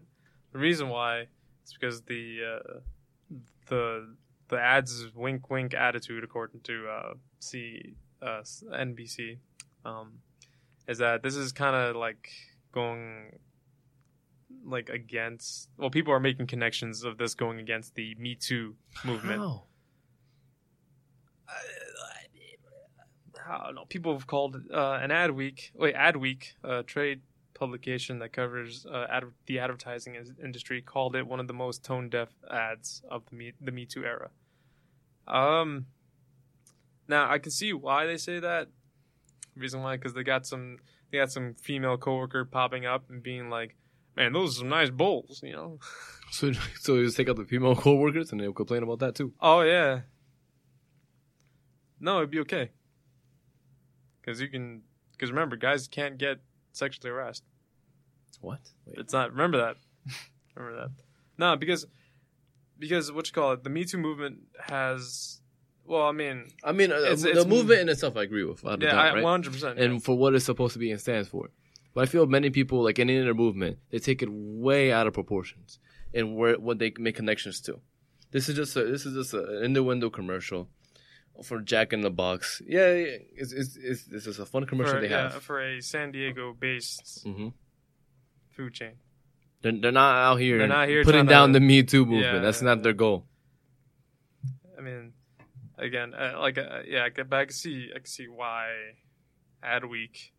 the reason why is because the uh, the the ads wink wink attitude, according to uh, C uh, NBC, um, is that this is kind of like going like against. Well, people are making connections of this going against the Me Too movement. How? I don't know. People have called uh, an Adweek. Wait, Adweek, a trade publication that covers uh, ad- the advertising is- industry, called it one of the most tone deaf ads of the Me the Me Too era. Um, now I can see why they say that. Reason why, because they got some they got some female coworker popping up and being like, "Man, those are some nice bowls," you know. So, so you just take out the female co-workers and they'll complain about that too. Oh yeah. No, it'd be okay. Because you can. Because remember, guys can't get sexually harassed. What? Wait. It's not. Remember that. remember that. No, because because what you call it, the Me Too movement has. Well, I mean, I mean, uh, It's- the it's- movement in itself, I agree with. yeah, doubt, I, 100. percent and for what it's supposed to be and stands for. But I feel many people, like any other movement, they take it way out of proportions and where what they make connections to. This is just a this is just a in the window commercial for Jack in the Box. Yeah, it's it's, it's this is a fun commercial for, they yeah, have. for a San Diego-based hmm food chain. They're, they're not out here, They're not here putting down to- the Me Too movement. Yeah, That's not their goal. I mean, again, uh, like, uh, yeah, I can, but I can see, I can see why Adweek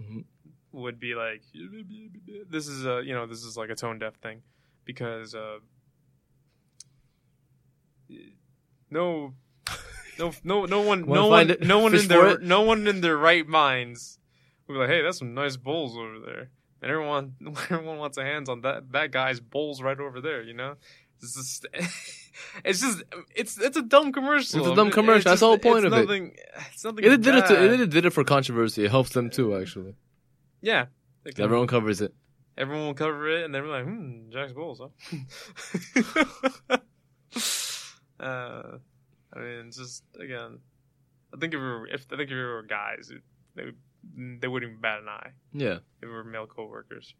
Mhm. would be like, this is a, you know, this is like a tone deaf thing, because uh, no, no, no, no one, Wanna no find one, it? no one Fish in for their, it? no one in their right minds would be like, hey, that's some nice bowls over there, and everyone, everyone wants their hands on that that guy's bowls right over there, you know. It's just, it's just, it's it's a dumb commercial. It's a dumb It- commercial. That's the whole point it's of it. nothing, It's nothing. It did it. To, bad. it did it for controversy. It helps them too, actually. Yeah. Everyone covers it. everyone will cover it, and then we're like, hmm, Jack's Bulls, huh? uh, I mean, it's just again, I think if we were, if I think if we were guys, it, they would, they wouldn't even bat an eye Yeah. if we were male coworkers,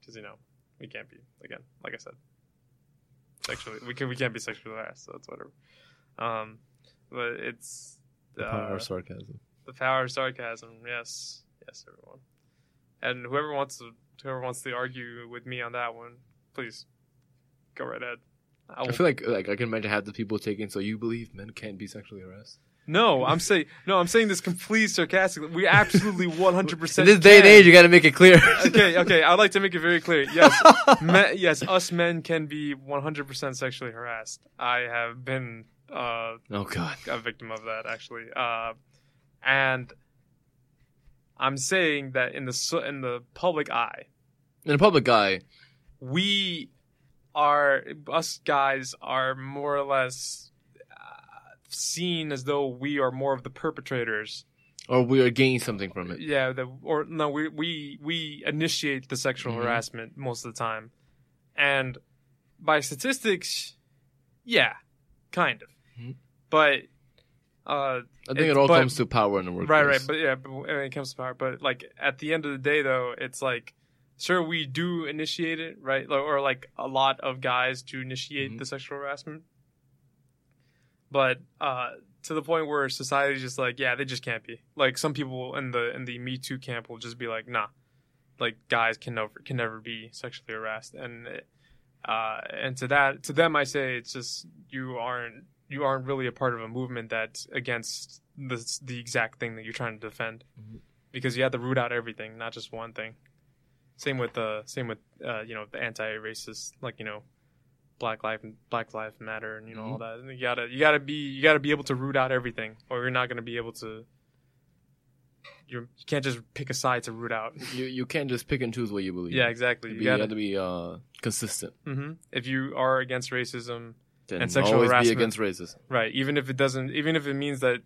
because you know we can't be again, like I said, sexually we can we can't be sexually harassed, so that's whatever. Um, but it's The uh, power of sarcasm. the power of sarcasm. Yes, yes, everyone. And whoever wants to whoever wants to argue with me on that one, please go right ahead. I I feel like like I can imagine half the people taking. So you believe men can't be sexually harassed? no, I'm saying no, I'm saying this completely sarcastically. We absolutely 100 In percent. this day and age, you got to make it clear. okay, okay. I'd like to make it very clear. Yes, me, yes, us men can be 100 percent sexually harassed. I have been uh, oh God. a victim of that actually. Uh, and I'm saying that in the in the public eye, In the public eye, we are us guys are more or less uh, seen as though we are more of the perpetrators. or we are gaining something from it. Yeah, the, or no, we we we initiate the sexual Mhm. harassment most of the time, and by statistics, yeah, kind of, Mhm. but. Uh, I think It's- it all but- comes to power in the workplace. Right, right, but yeah, but when it comes to power, but like at the end of the day, though, it's like, sure, we do initiate it, right, or like a lot of guys do initiate Mhm. the sexual harassment, but uh, to the point where society's just like, yeah, they just can't be. Like some people in the in the Me Too camp will just be like, nah, like guys can never can never be sexually harassed, and uh, and to that to them, I say it's just you aren't you aren't really a part of a movement that's against the the exact thing that you're trying to defend, Mhm. because you have to root out everything, not just one thing. Same with the same with uh, you know the anti-racist, like you know, Black Life Black Lives Matter, and you know all that. And you gotta you gotta be you gotta be able to root out everything, or you're not gonna be able to. You're, you can't just pick a side to root out. You you can't just pick and choose what you believe. Yeah, exactly. You, be, gotta, you have to be uh, consistent. hmm If you are against racism, Then And sexual always harassment. be against racism. right? Even if it doesn't, even if it means that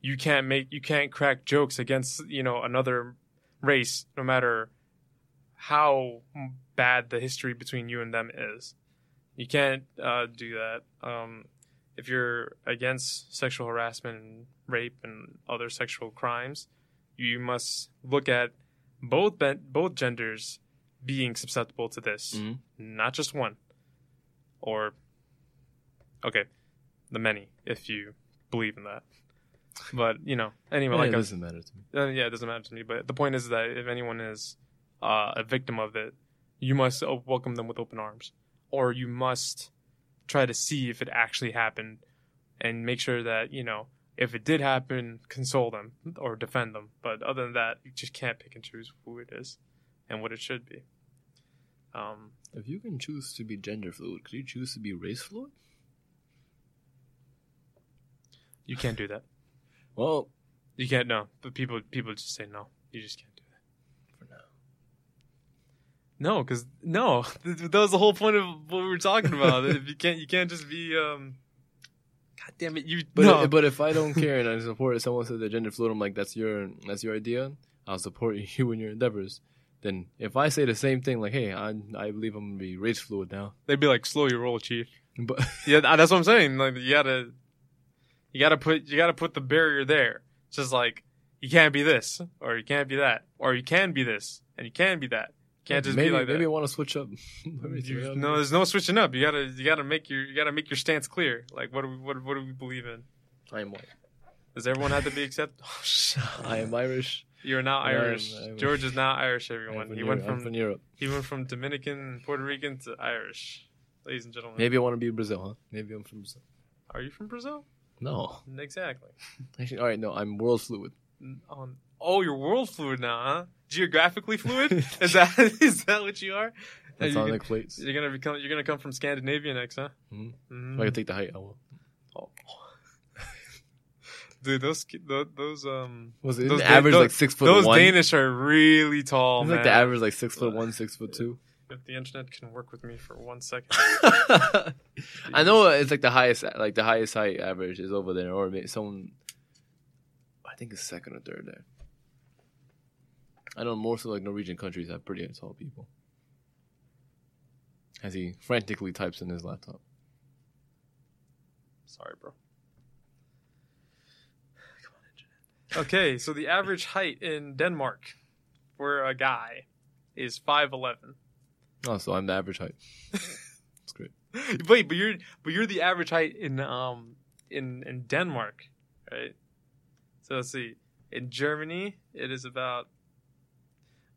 you can't make you can't crack jokes against you know another race, no matter how bad the history between you and them is. You can't uh, do that. Um, if you're against sexual harassment and rape and other sexual crimes, you must look at both ben- both genders being susceptible to this, Mhm. not just one. Or, okay, the many, if you believe in that. But you know, anyway, Yeah, like it doesn't matter to me. uh, yeah, it doesn't matter to me. But the point is that if anyone is uh, a victim of it, you must welcome them with open arms, or you must try to see if it actually happened, and make sure that you know if it did happen, console them or defend them. But other than that, you just can't pick and choose who it is and what it should be. Um, If you can choose to be gender fluid, could you choose to be race fluid? you can't do that. Well, You can't. No, but people people just say no. You just can't do that. for now. No, because no, that was the whole point of what we were talking about. if you can't, you can't just be. um God damn it! You But no. but if I don't care and I support someone says they're gender fluid, I'm like, that's your that's your idea. I'll support you in your endeavors. Then if I say the same thing, like, hey, I I believe I'm gonna be race fluid now, they'd be like, "Slow your roll, chief." but Yeah, that's what I'm saying. Like you gotta, you gotta put you gotta put the barrier there. It's just like you can't be this, or you can't be that, or you can be this, and you can be that. You can't just maybe be like maybe I want to switch up. You- no, there's no switching up. You gotta you gotta make your you gotta make your stance clear. Like what do we what, what do we believe in? I am white. Does everyone have to be accepted? Oh. I am Irish. You're now I am- Irish. I am- George is now Irish. Everyone. from He Europe. went I'm from from Europe. he went from Dominican, Puerto Rican to Irish. Ladies and gentlemen, Maybe I want to be Brazil, huh? Maybe I'm from Brazil. are you from Brazil? No, Exactly. actually, all right. No, I'm world fluid. N- On oh, you're world fluid now, huh? Geographically fluid? is that is that what you are? That's you on the plates. You're gonna become. You're gonna come from Scandinavia next, huh? Mhm. Mhm. If I can take the height, I will. Oh. Dude, those those um Was it Those Da- average those- like six foot those one? Danish are really tall, It's man. like the average like six foot one, six foot two. If the internet can work with me for one second, I know it's like the highest, like the highest height average is over there, or someone. I think it's second or third there. I know most of like Norwegian countries have pretty tall people. As he frantically types in his laptop. sorry, bro. Come on, internet. Okay, so the average height in Denmark for a guy is five eleven. Oh, so I'm the average height. That's great. Wait, but you're but you're the average height in um in in Denmark, right? So let's see. In Germany, it is about.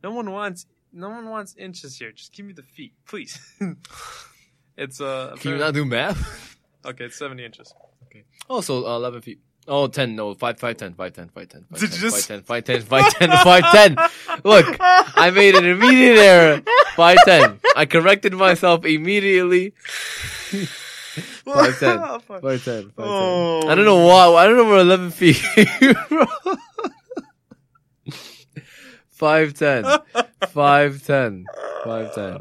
No one wants no one wants inches here. Just give me the feet, please. it's uh. Can you not do math? Okay, it's seventy inches. Okay. Oh, so uh, 11 feet. Oh, 10, no, 5, 5, 10, 5, 10, 5, 10, 5, Did 10, you 5, just- 10, 5, 10, 5, 10, 5, 10. Look, I made an immediate error. 5, 10. I corrected myself immediately. 5, 10. 5, 10, 5, 10. Oh. I don't know why. I don't know where 11 feet. 5, 10. 5, 10. 5, 10.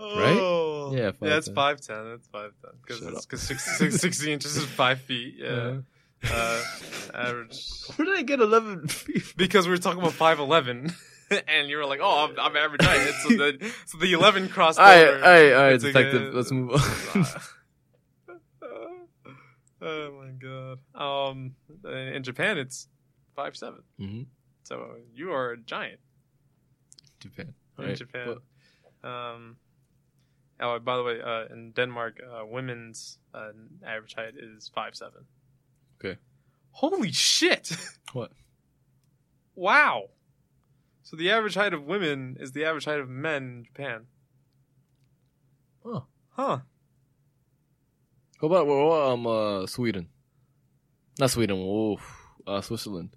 Oh. Yeah, yeah, it's 5'10". five ten. It's five ten because Shut it's up. because 60, 60 inches is five feet. Yeah, uh, average. Where did I get 11 feet? Because we were talking about five eleven, and you were like, "Oh, I'm, I'm average height." It's- So the so the eleven crossed All right, over. all right, all right, detective. good- Let's move on. oh my god. Um, in Japan, it's five seven. hmm So you are a giant Japan. in Right. Japan. But- Um, oh, by the way, uh, in Denmark, uh, women's uh, average height is five seven. Okay. Holy shit! What? wow. So the average height of women is the average height of men in Japan. Oh. Huh. How about what about, um uh Sweden? Not Sweden. Oh, uh, Switzerland.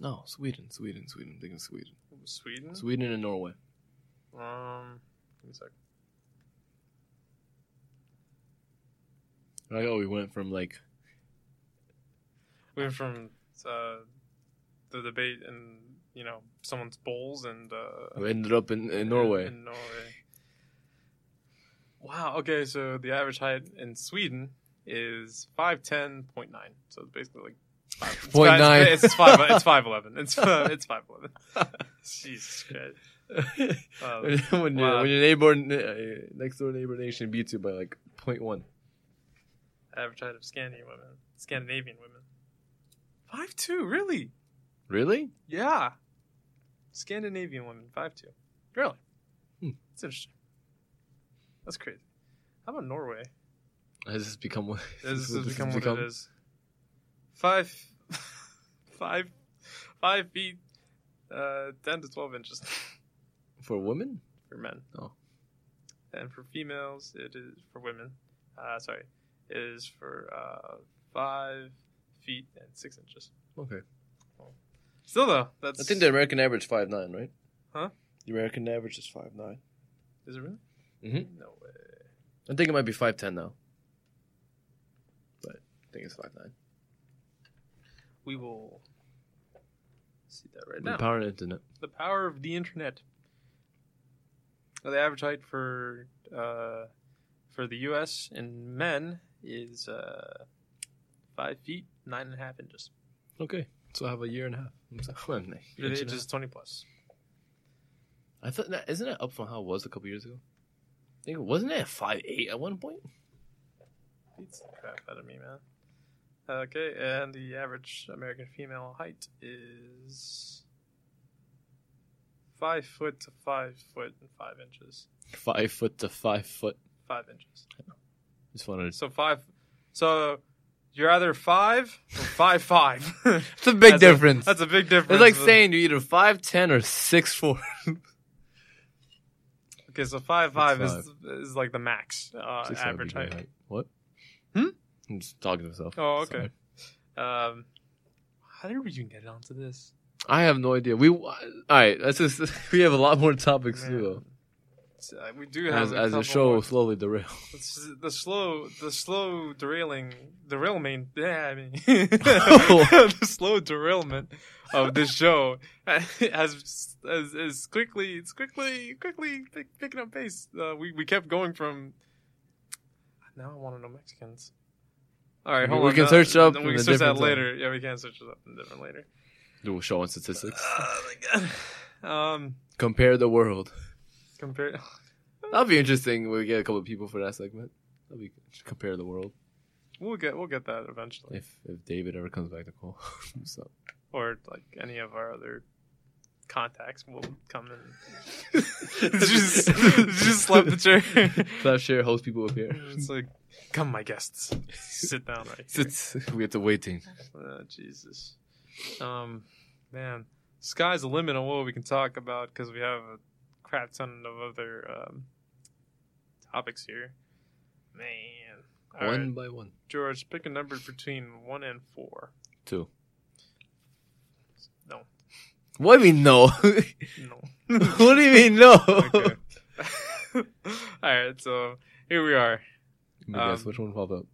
No, Sweden, Sweden, Sweden. I'm thinking Sweden. Sweden. Sweden and Norway. Um. Give me a sec. Like, oh, we went from like We went from uh, the debate and you know someone's bowls and uh, we ended up in, in Norway. In, Norway. Wow. Okay, so the average height in Sweden is five ten point nine. So it's basically like five. It's Point five- nine. It's five. It's five eleven. It's uh, it's five eleven. Jesus Christ. Um, when, your wow. when your neighbor uh, next door neighbor nation beats you by like point one. average height of Scandinavian women. Scandinavian women. Five two, really? Really? Yeah. Scandinavian women, five two. Really? Hmm. That's interesting. That's crazy. How about Norway? Has this become what? This has this become what it is. Five, five, five feet, uh, ten to twelve inches for women? for men. Oh. And for females, it is for women. Uh, sorry, it is for uh, five feet and six inches. Okay. Still though, that's I think the American average five nine, right? Huh? The American average is five nine. is it really? Mm-hmm. No way. I think it might be five ten now. But I think it's five nine. We will see that right The now. power of the internet. the power of the internet. Well, the average height for uh, for the U.S. in men is uh, five feet nine and a half inches. Okay. So I have a year and a half. Well, no, It inch and a is twenty plus. I thought that isn't it up from how it was a couple years ago? I think wasn't it five eight at one point? Beats the crap out of me, man. Okay, and the average American female height is five foot to five foot and five inches. Five foot to five foot. Five inches. Just wanted. So five. So you're either five or five five. It's a big That's difference. That's a big difference. it's like saying you're either five ten or six four. Okay, so five five is is like the max uh, average height. What? Hmm? I'm just talking to myself. Oh, okay. Sorry. Um, how did we even get onto this? I have no idea. We all right. That's just we have a lot more topics too, though. Uh, we do have As, a as the show more- slowly derails. It's the slow, the slow derailing, derailment. Yeah, I mean, Oh. the slow derailment of this show has as is quickly, it's quickly, quickly pick, picking up pace. Uh, we we kept going from. Now I want to know Mexicans. All right, We- hold we on. can no, search up We can search that different time. later. Yeah, we can search it up in different later. Do a show on statistics. Oh my god. Um, Compare the world. compare. That'll be interesting. We get a couple of people for that segment. That'll be compare the world. We'll get we'll get that eventually, If if David ever comes back to call. so or like any of our other contacts will come and just just slap the chair. Clap chair, host people up here. It's like, come, my guests, sit down right here. We have to waiting. Oh, Jesus, um, man, sky's the limit on what we can talk about because we have a crap ton of other um, topics here. Man, All one right, by one. George, pick a number between one and four. Two. No, What do you mean no? no. what do you mean no? okay. All right, so here we are. Let me guess Um, which one popped up.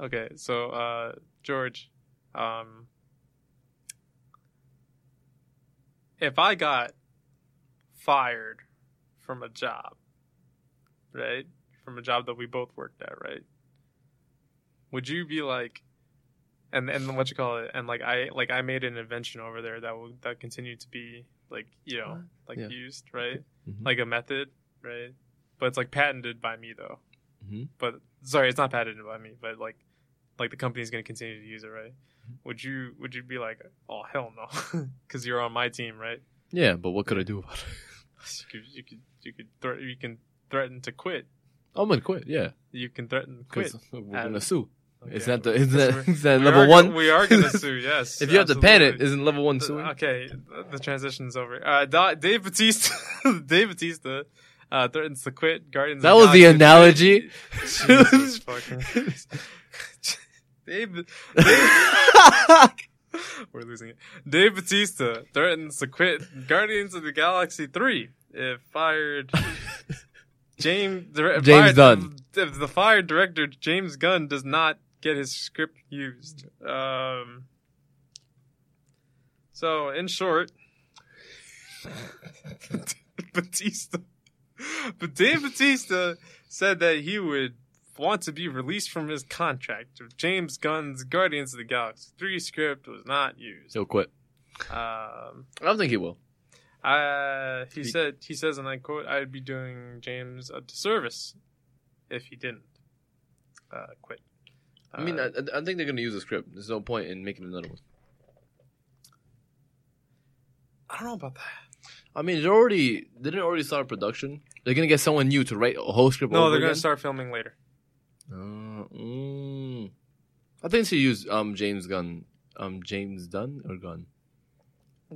Okay, so uh, George, um, if I got fired from a job, right, from a job that we both worked at, right, would you be like, and and what you call it, and like I like I made an invention over there that will that continued to be like you know like Yeah. used right, Mhm. like a method, right, but it's like patented by me though Mhm. but sorry, it's not patented by me, but like, like the company's gonna continue to use it, right? Mm-hmm. Would you would you be like, oh hell no, because you're on my team, right? Yeah, but what could I do about it? You could you could you could thre- you can threaten to quit. I'm gonna quit. Yeah, You can threaten to quit. we're gonna sue. Okay. Is that the is that, that level are one? we are gonna sue. Yes. if you have to pen it, absolutely. isn't level one suing? Okay, the- the transition's over. Uh, Dave Batista, Dave Batista, uh, threatens to quit Guardians. That was the analogy. Jesus fucking Dave, Dave we're losing it. Dave Batista threatens to quit Guardians of the Galaxy 3 if fired James dire- James fired- Gunn. If the fired director James Gunn does not get his script used. Um So, in short, Batista but Dave Batista said that he would want to be released from his contract if James Gunn's Guardians of the Galaxy 3 script was not used. He'll quit. Um, I don't think he will. uh, he He- said, he says, and I quote, I'd be doing James a disservice if he didn't uh, quit. I mean, Uh, I, I think they're gonna use the script. There's no point in making another one. I don't know about that. I mean, they're already didn't it already start production. They're gonna get someone new to write a whole script. No, over they're going again? to start filming later. Uh, mm. I think she used um James Gunn, um James Dunn or Gunn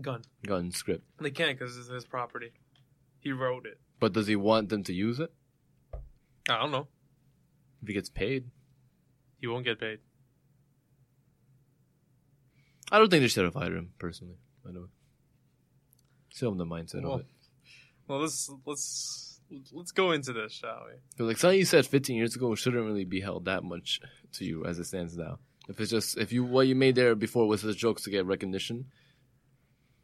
Gun. Gunn script. They can't because it's his property. He wrote it. But does he want them to use it I don't know. if he gets paid? He won't get paid. I don't think they should have fired him personally. I don't. Still have the mindset Well, of it. Well, let's let's let's go into this, shall we? 'Cause, like something you said 15 years ago shouldn't really be held that much to you as it stands now. If it's just if you what you made there before was just jokes to get recognition,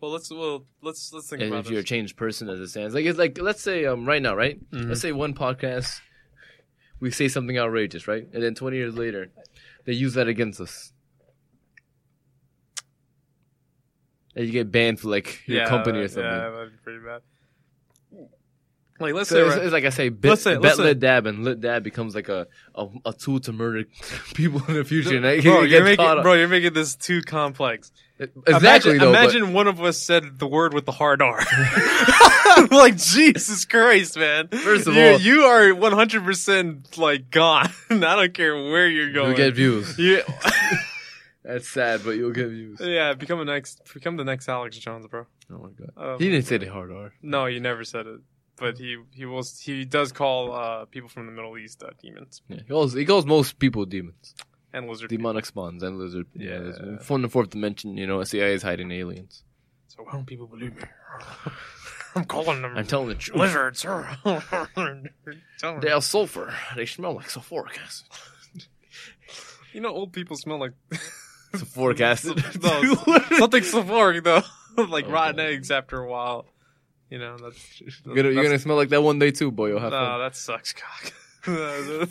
Well, let's well let's let's think and about if you're a changed person as it stands, like it's like let's say um right now, right? Mhm. Let's say one podcast we say something outrageous, right? And then 20 years later, they use that against us. And you get banned for like your yeah, company or something. Yeah, that'd be pretty bad. Like let's So say it's, right- it's like I say, bet, Let's say- bet let's say- lit dab, and lit dab becomes like a, a, a tool to murder people in the future. and bro, you you're making bro, you're making this too complex. Exactly Imagine, though. but- one of us said the word with the hard R. like Jesus Christ, man! First of you, all- you are 100 percent like gone. I don't care where you're going. You'll get views. Yeah, That's sad, but you'll get views. yeah. Become a next, become the next Alex Jones, bro. Oh my god. Um, He didn't say the hard R. No, he never said it, but he he will. He does call uh, people from the Middle East uh, demons Yeah, he calls he calls most people demons, and lizard. demonic spawns, and lizard. Yeah, Yeah. from the fourth dimension. You know, CIA is hiding aliens. So why don't people believe me? I'm calling them I'm telling the truth. lizards. They are sulfur. They smell like sulfuric acid. You know, old people smell like Sulfuric acid. no, something sulfuric though, like Oh, rotten eggs after a while. You know, that's You're gonna, you're gonna smell like that one day too, boy. You'll have no, fun. that sucks, cock.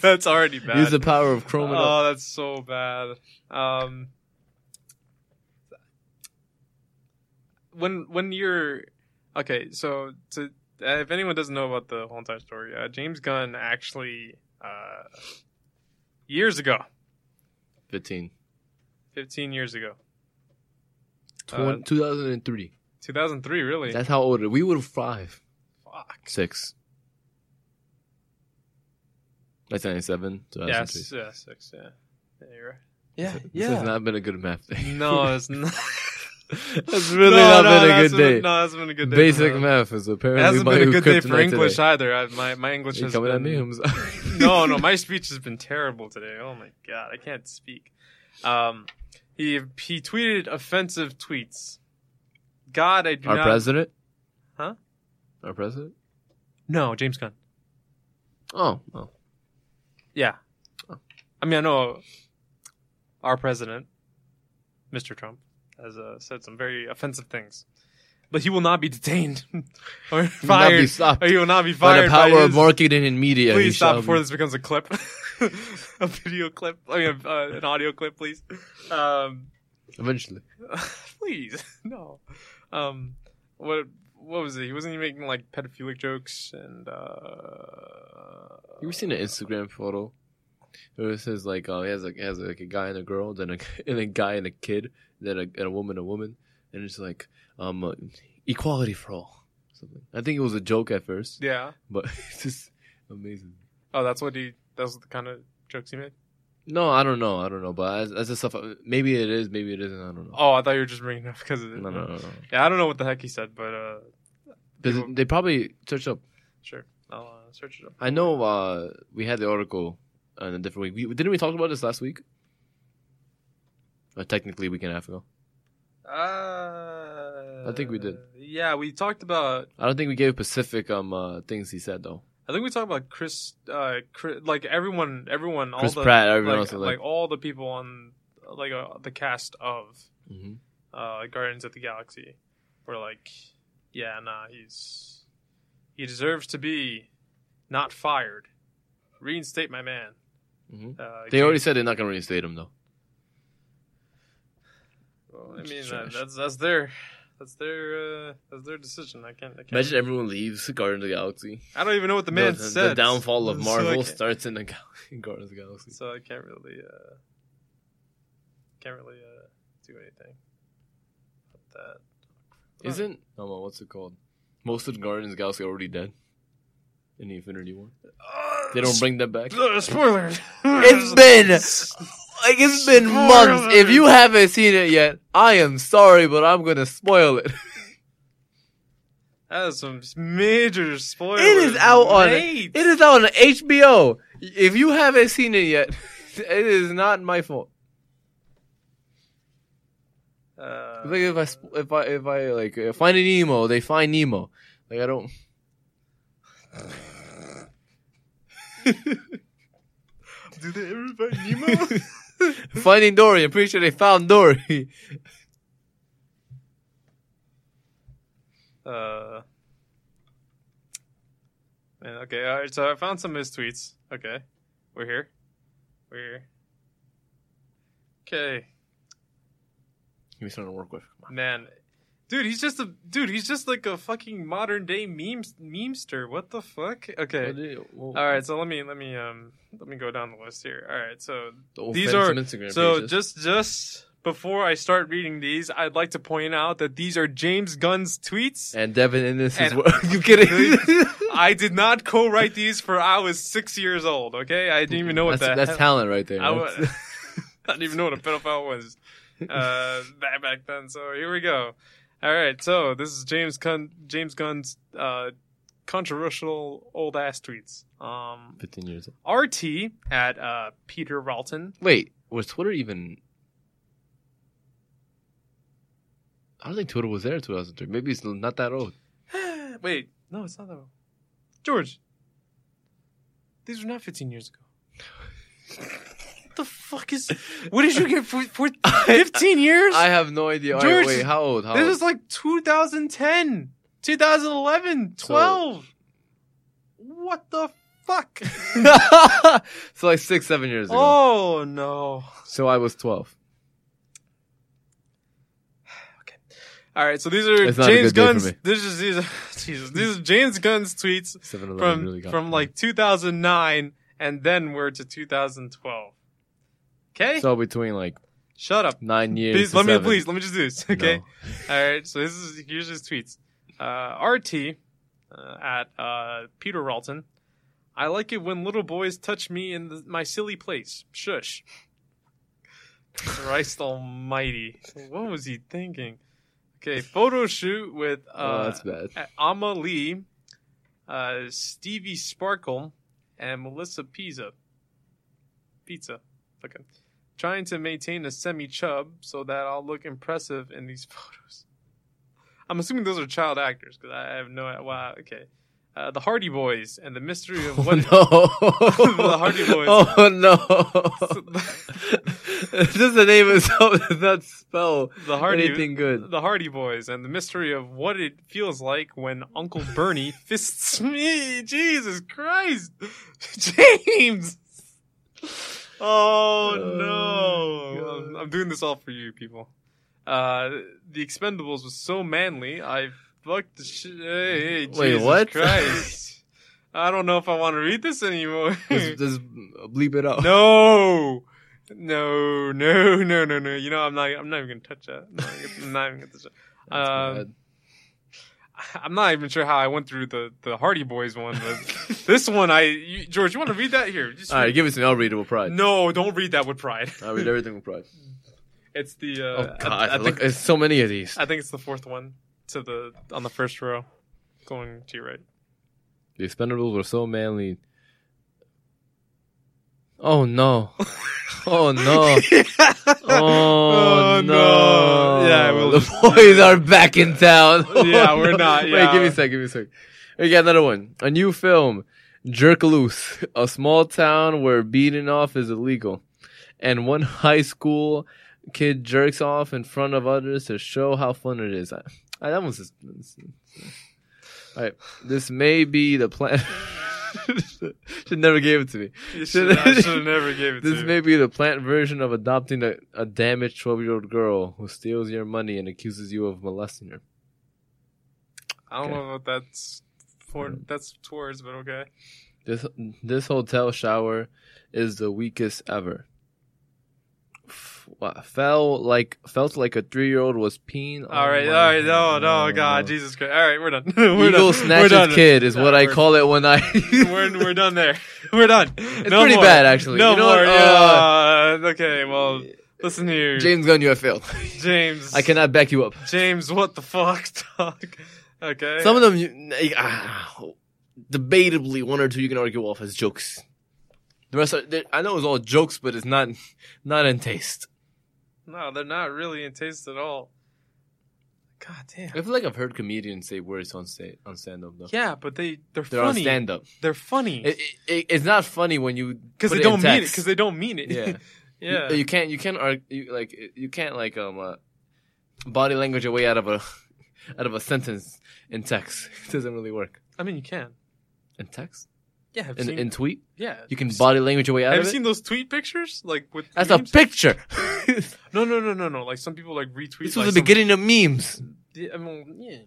that's already bad. Use the power of chrome oh, that's so bad. Um, when when you're okay, so to uh, if anyone doesn't know about the whole entire story, uh, James Gunn actually uh, years ago, Fifteen. Fifteen years ago, Twen- Uh, 2003. two thousand three, really. That's how old we were. Five, Fuck. six. That's 97. Yeah, 2003. s- yeah, six. Yeah, yeah, you're right. Yeah, This has not been a good math day. No, it's not. That's really No, not no, been a that's good been- day. No, that's been a good day. Basic math is It apparently hasn't my been a new good day for English today. either. I, my my English You has coming at me? No, no, my speech has been terrible today. Oh my god, I can't speak. Um, he he tweeted offensive tweets. God, I do Our not. president? Huh? Our president? No, James Gunn. Oh, oh. Yeah. Oh. I mean, I know our president, Mr. Trump, has uh, said some very offensive things, but he will not be detained or He will not be fired. stopped or he will not be by the power of his- marketing and media. Please stop before be- this becomes a clip, a video clip. I mean, uh, an audio clip, please. Um, Eventually. please, no. Um, what what was it? He wasn't he making like pedophilic jokes and. uh You ever seen an Instagram photo? Where it says like, uh, he has like, he has like a guy and a girl, then a and a guy and a kid, then a, and a woman a woman, and it's like, um, equality for all. Something. I think it was a joke at first, Yeah. but it's just amazing. Oh, that's what he. That's the kind of jokes he made. No, I don't know. I don't know, but that's, the stuff. Maybe it is. Maybe it isn't. I don't know. Oh, I thought you were just bringing it up because of it. No, no, no, no. Yeah, I don't know what the heck he said, but uh, People- they probably search up. sure, I'll uh, search it up. I know uh, we had the article in a different week. We, didn't we talk about this last week? Or technically, a week and a half ago. Uh, I think we did. Yeah, we talked about. I don't think we gave specific um uh, things he said though. I think we talked about Chris. Uh, Chris, like everyone, everyone, Chris all the Pratt, everyone like, else, like, like- all the people on, like uh, the cast of hmm uh, Guardians of the Galaxy, were like, yeah, nah, he's he deserves to be not fired. Reinstate my man. Mhm. Uh, They already said they're not gonna reinstate him though. Well, I mean, that, that's that's their that's their uh, that's their decision. I can't. I can't. Imagine everyone leaves Guardians of the Galaxy. I don't even know what the man the, said. the downfall of Marvel can't- starts in the Gal- in Guardians of the Galaxy. So I can't really uh, can't really uh, do anything. About that Isn't no, no, what's it called? Most of the Guardians of the Galaxy are already dead in the Infinity War. Uh, They don't bring them back. uh, spoilers. It's been like it's been months. If you haven't seen it yet, I am sorry, but I'm gonna spoil it. That is some major spoilers. It is out on mate. it is out on HBO. If you haven't seen it yet, it is not my fault. Uh, like if I if I if I like uh, find a Nemo, they find Nemo. Like I don't. do they ever find Nemo? Finding Dory. I'm pretty sure they found Dory. Uh, man, okay, all right. So I found some of his tweets. Okay, we're here. We're here. Okay, Give me something to work with. Come on. man, dude, he's just a dude. He's just like a fucking modern day meme memester. What the fuck? Okay. What well, All right, so let me let me um let me go down the list here. All right, so the these are Instagram so pages. just just before I start reading these, I'd like to point out that these are James Gunn's tweets. and Devin in this as And- well. you kidding? I did not co-write these for I was six years old. Okay, I didn't even know what that's, that. that's talent right there. I, wa- That's- I didn't even know what a pedophile was uh, back back then. So here we go. All right, so this is James Gunn. James Gunn's uh, controversial old ass tweets. Um, 15 years old. RT at uh, Peter Ralton. Wait, was Twitter even? I don't think Twitter was there in 2003. Maybe it's not that old. Wait, no, it's not that. old. George, these were not 15 years ago. what the fuck is? What did you get for, for 15 years? I have no idea. All right, George, wait, how old? How this old? is like 2010, 2011, 12. what the fuck? so like six, seven years ago. oh no. So I was 12. All right, so these are It's not a James Gunn's. This is these are, Jesus, these are James Gunn's tweets from really from me. like 2009, and then we're to 2012. Okay, So between like shut up. nine years. Please to let me please let me just do this. Okay. All right. So this is here's his tweets. Uh, RT uh, at uh, Peter Ralton. I like it when little boys touch me in the, my silly place. Shush. Christ Almighty. What was he thinking? Okay, photo shoot with oh, uh, that's bad. Amma Lee, uh, Stevie Sparkle, and Melissa Pizza. Pizza. Okay. Trying to maintain a semi chub so that I'll look impressive in these photos. I'm assuming those are child actors because I have no idea. Wow, okay. Uh, the Hardy Boys and the mystery of what. Oh no! The Hardy Boys. Oh no! Just the name itself does not spell the Hardy anything good. The Hardy Boys and the mystery of what it feels like when Uncle Bernie fists me. Jesus Christ, James. Oh no! Oh, I'm, I'm doing this all for you, people. Uh, the Expendables was so manly. I fucked the shit. Hey, Wait, Jesus what? Christ. I don't know if I want to read this anymore. Just, just bleep it out. No, no, no, no, no, no. You know, I'm not. I'm not even gonna touch that. I'm not, even gonna touch that. Um. I'm not even sure how I went through the the Hardy Boys one, but this one, I you, George, you want to read that here? Just All right, read- give it to me. I'll read it with pride. no, don't read that with pride. I'll read everything with pride. It's the. Uh, oh God! I, I look, there's so many of these. I think it's the fourth one to the on the first row, going to your right. The Expendables were so manly. Oh no! Oh no! Oh, Oh, no! no. Yeah, we'll the boys are back in town. Yeah, we're not, Wait, give me a sec. Give me a sec. We got another one. A new film, Jerk Loose, a small town where beating off is illegal, and one high school kid jerks off in front of others to show how fun it is. I, I, that one's just. All right, this may be the plan. should never gave it to me. You should, I should have never gave it This to may be the plant version of adopting a, a damaged 12 year old girl who steals your money and accuses you of molesting her. I don't Okay. know what that's for. Mm. That's towards, but okay. This this hotel shower is the weakest ever. Fell like felt like a three year old was peeing. All right, all right, no, no, God, Jesus Christ. All right, we're done. we're Eagle done. we're done. kid is Yeah, what I call it when I. we're we're done there. We're done. It's no pretty more. bad, actually. No You know more. what? yeah. okay. Well, listen here, James Gunn, you have failed. James. I cannot back you up. James, what the fuck, dog? Okay. Some of them, you, ah, debatably, one or two you can argue off as jokes. The rest, are, I know it's all jokes, but it's not, not in taste. No, they're not really in taste at all. God damn. I feel like I've heard comedians say words on sta- on stand up though. Yeah, but they they're, funny. They're on stand up. They're funny It, it, it's not funny when you because they it don't mean it. Because they don't mean it. Yeah. yeah. You, you can't you can't argue like you can't like um uh, body language your way out of a out of a sentence in text. It doesn't really work I mean, you can. in text. Yeah. Have In, seen, in tweet, yeah. you can body language your way out Have of you seen those tweet pictures? Like with That's memes? a picture. No, no, no, no, no. Like some people like retweet. this like, was the some- beginning of memes. Yeah, I mean, yeah.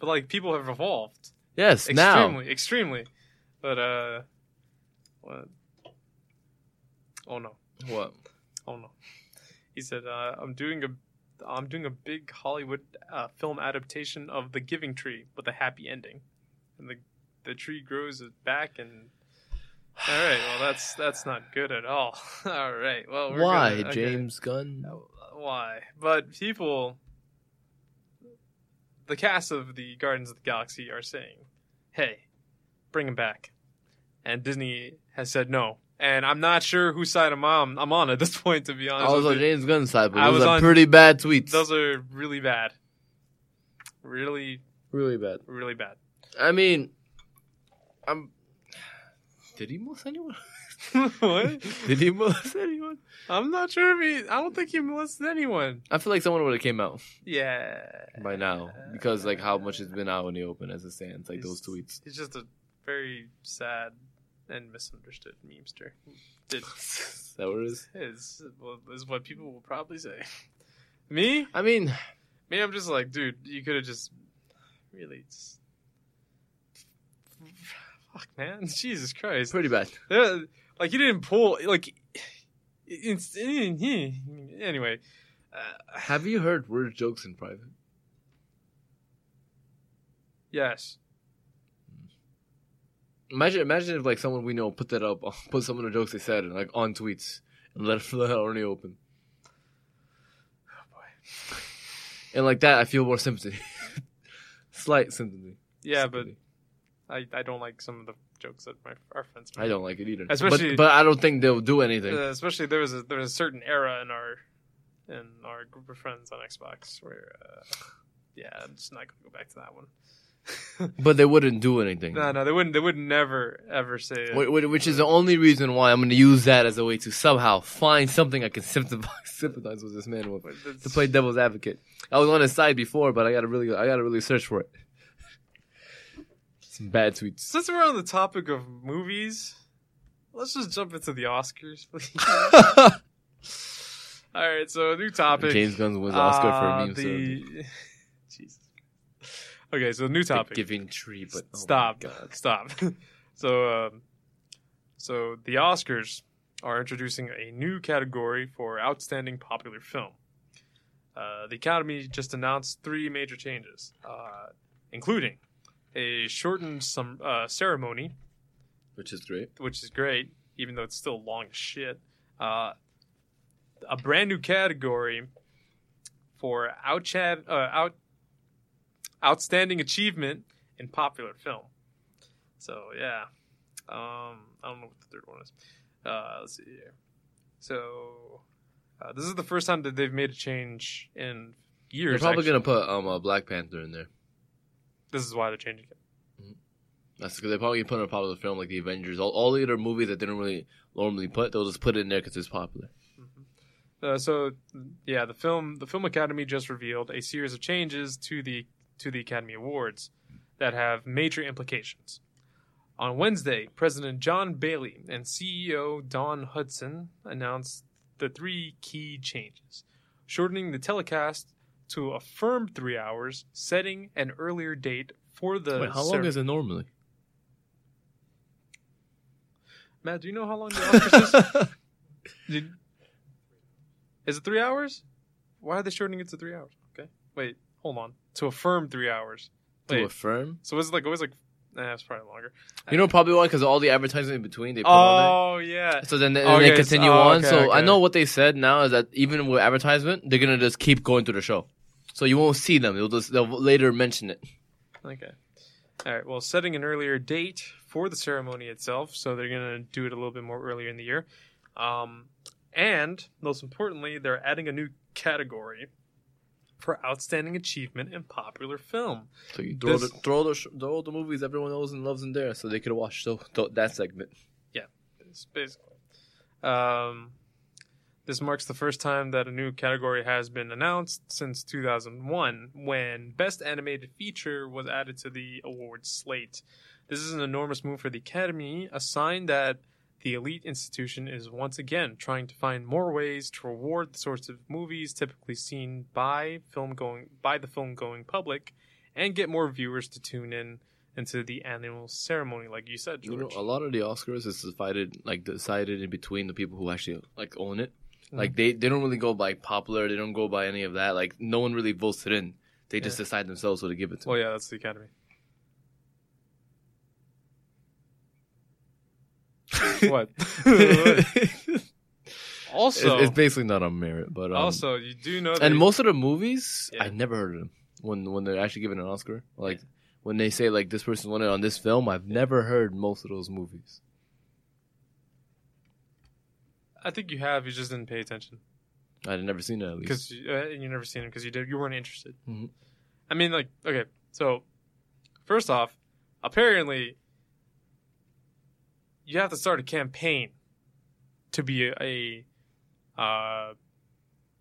But like people have evolved Yes, now. extremely, extremely. But uh, what? Oh no. What? Oh no. He said, uh, "I'm doing a, I'm doing a big Hollywood uh, film adaptation of The Giving Tree with a happy ending, and the the tree grows back and." All right, well that's that's not good at all. all right, well we're Why, gonna- okay. James Gunn? Uh, why? But people, the cast of the Guardians of the Galaxy are saying, "Hey, bring him back," and Disney has said no. And I'm not sure whose side I'm on. I'm on at this point, to be honest. I was on. James Gunn's side, but I those was are on- pretty bad tweets. Those are really bad. Really, really bad. really bad. I mean, I'm. Did he molest anyone? what? Did he molest anyone? I'm not sure if he. I don't think he molested anyone. I feel like someone would have came out Yeah. by now because like how much it's been out in the open as it stands, like those tweets. He's just a very sad and misunderstood memester. Did Is that what it is? is well, is what people will probably say. Me, I mean, me, I'm just like, dude, you could have just really just. Fuck, man, Jesus Christ! pretty bad. Like you didn't pull like. It's, anyway, uh, Have you heard word jokes in private? yes, Imagine, imagine if like someone we know put that up, put some of the jokes they said like on tweets and let it let already open. oh boy, And like that, I feel more sympathy, slight sympathy. yeah, but Sympathy. I I don't like some of the jokes that my our friends. make. I don't like it either. Especially- but, but I don't think they'll do anything. Uh, especially there was a there was a certain era in our in our group of friends on Xbox where uh, yeah, I'm just not gonna go back to that one. but they wouldn't do anything. no, no, they wouldn't. They would never ever say it. Wh- wh- Which is the only reason why I'm going to use that as a way to somehow find something I can sympathize, sympathize with this man with to play devil's advocate. I was on his side before, but I got to really, I got to really search for it. Some bad tweets. Since we're on the topic of movies, let's just jump into the Oscars, please. All right, so a new topic. James Gunn wins Oscar for Uh, a meme. the... Jesus. Okay, so new topic. giving tree, but oh stop, stop. so, um, so the Oscars are introducing a new category for outstanding popular film. Uh, the Academy just announced three major changes, uh, including a shortened some uh, ceremony, which is great. which is great, even though it's still long as shit. Uh, a brand new category for outchat, uh, out, outstanding achievement in popular film. So yeah, um, I don't know what the third one is. Uh, let's see here. So uh, this is the first time that they've made a change in years. They're probably actually. gonna put um a Black Panther in there. This is why they're changing it. That's because they probably put in a popular film like the Avengers. All, all the other movies that they don't really normally put, they'll just put it in there because it's popular. Uh, so yeah, the film the Film Academy just revealed a series of changes to the to the Academy Awards that have major implications. On Wednesday, President John Bailey and CEO Dawn Hudson announced the three key changes shortening the telecast to a firm three hours, setting an earlier date for the. Wait, how long is it normally? Matt, do you know how long the Oscars is? Did- is it three hours? Why are they shortening it to three hours? Okay. Wait, hold on. To a firm three hours. To Wait, affirm? so was it like always like nah, it's probably longer. You know probably why? Because all the advertising in between they put on Oh yeah. So then they, Okay, they continue so- oh, on. okay, so I know what they said now is that even with advertisement, they're gonna just keep going through the show. So you won't see them. They'll just they'll later mention it. Okay. All right. Well, setting an earlier date for the ceremony itself, so they're gonna do it a little bit more earlier in the year. Um, and most importantly, they're adding a new category for outstanding achievement in popular film. So you throw This- the throw the throw the movies everyone knows and loves in there, so they could watch so, th- that segment. Yeah. It's basically. Um, this marks the first time that a new category has been announced since 2001, when Best Animated Feature was added to the awards slate. This is an enormous move for the Academy, a sign that the elite institution is once again trying to find more ways to reward the sorts of movies typically seen by film going by the film going public, and get more viewers to tune in into the annual ceremony, like you said, You know, George. a lot of the Oscars is decided like decided in between the people who actually like own it. Like they they don't really go by popular. They don't go by any of that. Like no one really votes it in. They just Yeah. decide themselves who to give it to. Well, yeah, that's the Academy. what? it's, also, it's basically not on merit, but um, also, you do know that and most of the movies Yeah. I never heard of them when when they're actually given an Oscar. Like when they say like this person won it on this film, I've never heard most of those movies. I think you have. You just didn't pay attention I'd never seen it at least. because you, uh, you never seen it because you did. You weren't interested. Mhm. I mean, like, okay, so first off, apparently, you have to start a campaign to be a, a uh,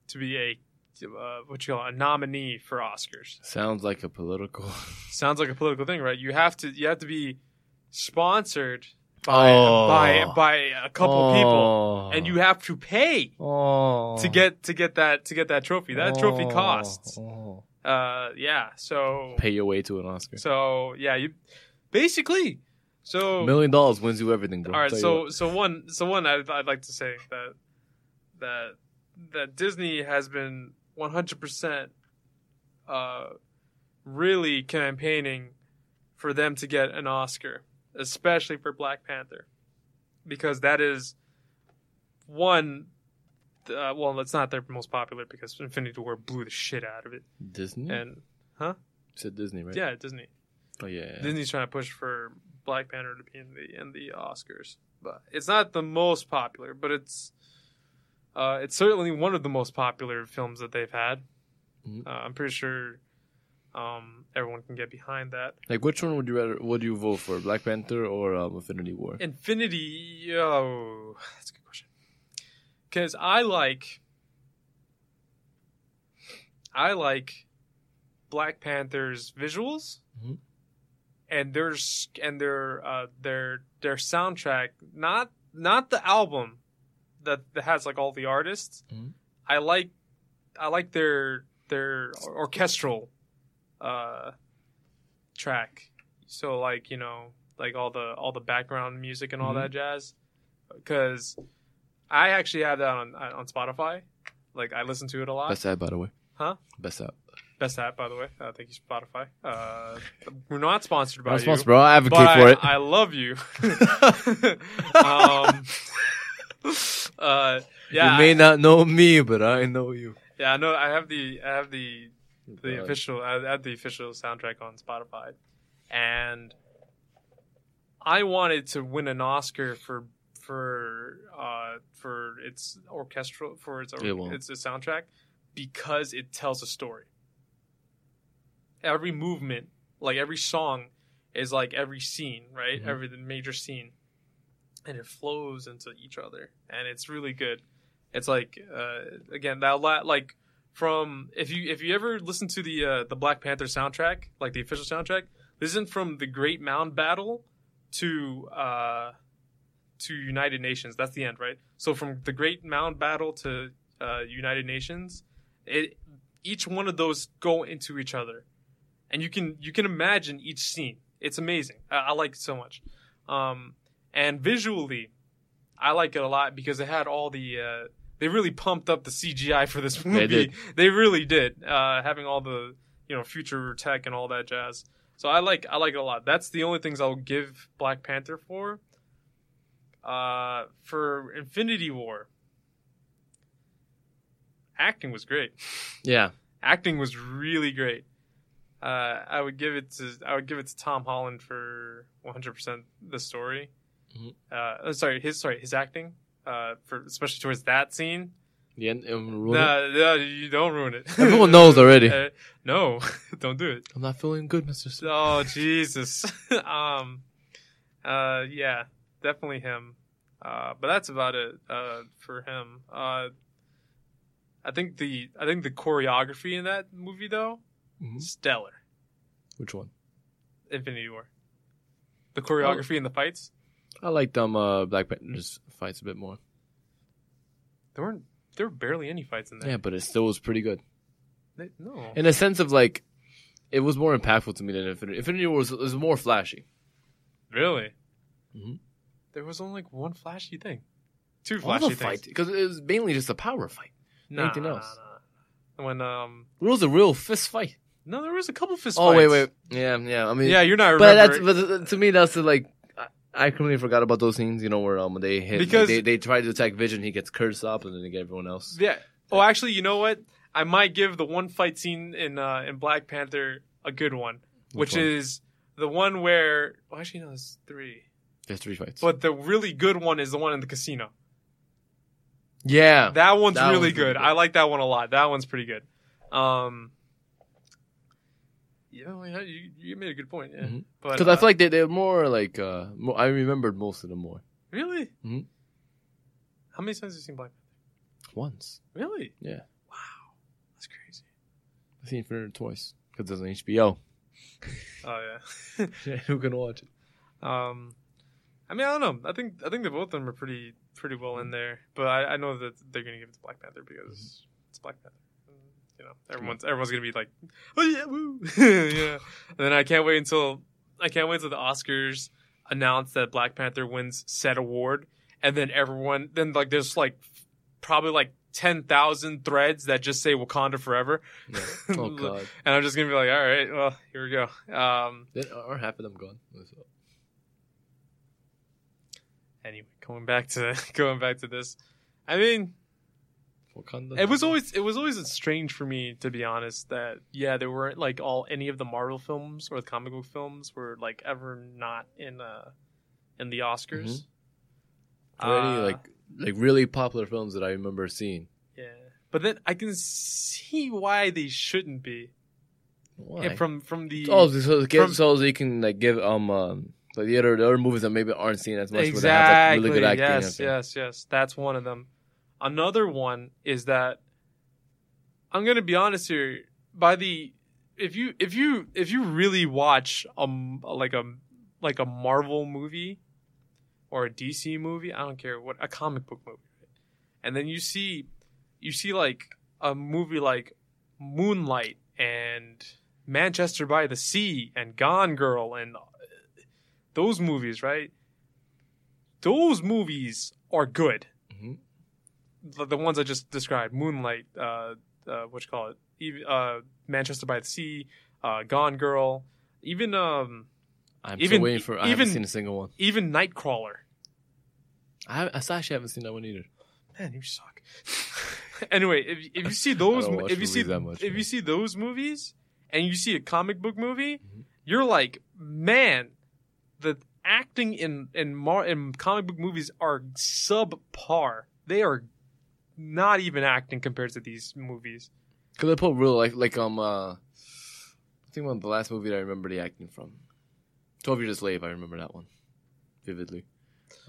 to be a uh, what you call a nominee for Oscars. Sounds like a political. sounds like a political thing, right? You have to you have to be sponsored by Oh. by by a couple people, Oh. and you have to pay oh. to get to get that to get that trophy. That trophy Oh. costs. Uh, yeah. So Pay your way to an Oscar. so yeah, you basically so. Million dollars wins you everything, bro. all right, so what. so one so one I'd, I'd like to say that that that Disney has been 100% uh really campaigning for them to get an Oscar, especially for Black Panther. Because that is one uh, well, it's not their most popular because Infinity War blew the shit out of it. Disney. And You said Disney, right? yeah, Disney. Oh yeah. Disney's trying to push for Black Panther to be in the in the Oscars, but it's not the most popular. But it's uh, it's certainly one of the most popular films that they've had. Mhm. Uh, I'm pretty sure um, everyone can get behind that. Like, which one would you rather? Would you vote for, Black Panther or um, Infinity War? Infinity, oh, that's a good question. Because I like, I like Black Panther's visuals, Mhm. and their and their uh, their their soundtrack. Not not the album that, that has like all the artists. Mhm. I like I like their their orchestral uh, track. So like you know like all the all the background music and all Mhm. that jazz because I actually have that on on Spotify. Like I listen to it a lot. Best app, by the way. Huh? Best app. Best app, by the way. Uh, thank you, Spotify. Uh, we're not sponsored by Not you, sponsored, bro. I advocate for I, it. I love you. um, uh, yeah, you may I- not know me, but I know you. yeah. I know. I have the I have the the official I have the official soundtrack on Spotify, and I wanted to win an Oscar for for uh for its orchestral for its Yeah, well. its a soundtrack because it tells a story. Every movement, like every song, is like every scene, right? Mhm. Every the major scene, and it flows into each other, and it's really good. It's like uh, again that la- like from if you if you ever listen to the uh, the Black Panther soundtrack, like the official soundtrack, listen from the Great Mound Battle to uh, to United Nations. That's the end, right? So from the Great Mound Battle to uh, United Nations, it each one of those go into each other, and you can you can imagine each scene. It's amazing. I, I like it so much, um, and visually, I like it a lot because it had all the. Uh, they really pumped up the CGI for this movie. did. They really did. Uh, having all the you know future tech and all that jazz. So I like I like it a lot. That's the only things I'll give Black Panther for. Uh, for Infinity War, acting was great. Yeah. Acting was really great. Uh, I would give it to I would give it to Tom Holland for 100 percent the story. Mhm. Uh, sorry, his sorry his acting. Uh, for especially towards that scene. Um, ruin it? Nah, nah, you don't ruin it. Everyone knows already. Uh, no, don't do it. I'm not feeling good, Mister. Oh Jesus. um uh yeah, definitely him. Uh but that's about it uh for him. Uh I think the I think the choreography in that movie though, Mhm. stellar. Which one? Infinity War. The choreography and the fights, I liked them uh, Black Panther's fights a bit more. there weren't there were barely any fights in there. Yeah, but it still was pretty good. They- no. In a sense of like, it was more impactful to me than Infinity. Infinity War was, was more flashy. Really? Mhm. There was only like one flashy thing. Two flashy All the things. fight because it was mainly just a power fight. Nah, anything else. nah. When um It was a real fist fight. no, there was a couple fist fights. Oh fights. wait, wait, yeah, yeah. I mean, Yeah, you're not but that's but to me that's the, like I, completely forgot about those scenes. You know where um they hit Because- they they try to attack Vision, he gets cursed up, and then they get everyone else. Yeah. Oh, actually, you know what? I might give the one fight scene in uh, in Black Panther a good one, which, Which one? is the one where. Well, actually, no, there's three. There's three fights. But the really good one is the one in the casino. yeah, That one's That really one's good. good. I like that one a lot. That one's pretty good. Um. Yeah, well, yeah, you, you made a good point. Yeah, Mhm. but because I uh, feel like they they're more like uh more, I remembered most of them more really. Mhm. How many times have you seen Black Panther? once. Really? Yeah. Wow, that's crazy. I've seen Infinity twice because it's on HBO. Oh yeah. Who can watch it? Um, I mean, I don't know. I think I think that both of them are pretty pretty well in there. But I, I know that they're gonna give it to Black Panther because it's Black Panther. You know, everyone's everyone's gonna be like, oh yeah, woo, yeah. And then I can't wait until I can't wait until the Oscars announce that Black Panther wins said award, and then everyone then like there's like probably like ten thousand threads that just say Wakanda forever, Yeah. Oh god, and I'm just gonna be like, all right, well here we go. Um, are half of them gone? anyway, going back to going back to this, I mean, Wakanda. it was always it was always strange for me to be honest that yeah there weren't like all any of the Marvel films or the comic book films were like ever not in uh in the Oscars. already Uh, like like really popular films that I remember seeing. yeah, but then I can see why they shouldn't be Why? And from from the oh, so, get, from- so they can like give um um like the other the other movies that maybe aren't seen as much, where they have like exactly really good acting. yes yes yes that's one of them. Another one is that I'm gonna be honest here. By the if you if you if you really watch um like a like a Marvel movie or a DC movie, I don't care what a comic book movie, and then you see you see like a movie like Moonlight and Manchester by the Sea and Gone Girl and uh, those movies, right? Those movies are good. The, the ones I just described, Moonlight, uh, uh, what you call it, even, uh, Manchester by the Sea, uh, Gone Girl, even um, I'm Even- waiting for. I even- haven't seen a single one. even Nightcrawler. I, I actually haven't seen that one either. Man, you suck. anyway, if if you see those, if you see much, if man. you see those movies, and you see a comic book movie, Mhm. you're like, man, the acting in in Mar- in comic book movies are subpar. They are not even acting compared to these movies. Cause they put real like like um uh, I think one of the last movie that I remember the acting from, Twelve Years a Slave. I remember that one vividly.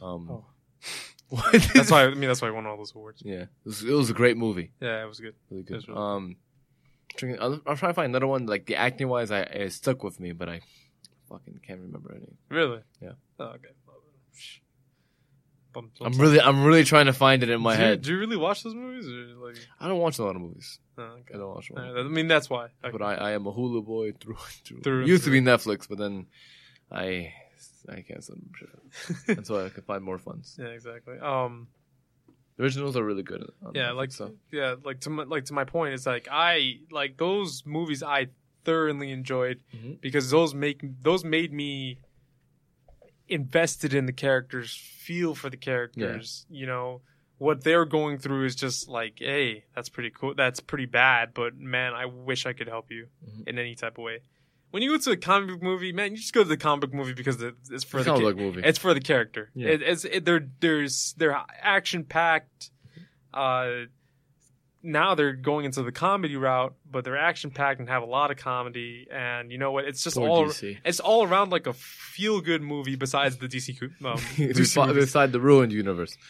Um, Oh. what? That's why I mean that's why I won all those awards. Yeah, it was, it was a great movie. Yeah, it was good. Really good. Really um, trying- I'll, I'll try to find another one like the acting wise. I it stuck with me, but I fucking can't remember any. Really? Yeah. Oh, okay. I'm bum- really, I'm really trying to find it in my do you, head. Do you really watch those movies, or like? I don't watch a lot of movies. Oh, I don't watch a lot. Alright, I mean, that's why. Okay. But I, I am a Hulu boy through and through. Through Used to be Netflix, but then I, I canceled membership. That's why I could find more funds. yeah, exactly. Um, The originals are really good. yeah, like so. yeah, like to my, like to my point, it's like I like those movies I thoroughly enjoyed Mhm. because those make those made me invested in the characters, feel for the characters. You know what they're going through is just like, hey, that's pretty cool. That's pretty bad, but man, I wish I could help you Mhm. in any type of way. When you go to a comic book movie, man, you just go to the comic book movie because it's for It's the not ki- like movie. it's for the character. Yeah. It, it's it, they're there's they're action packed. Uh, now they're going into the comedy route, but they're action packed and have a lot of comedy. And you know what? It's just Poor all DC. it's all around like a feel good movie. Besides the DC, um, DC Beside the ruined universe.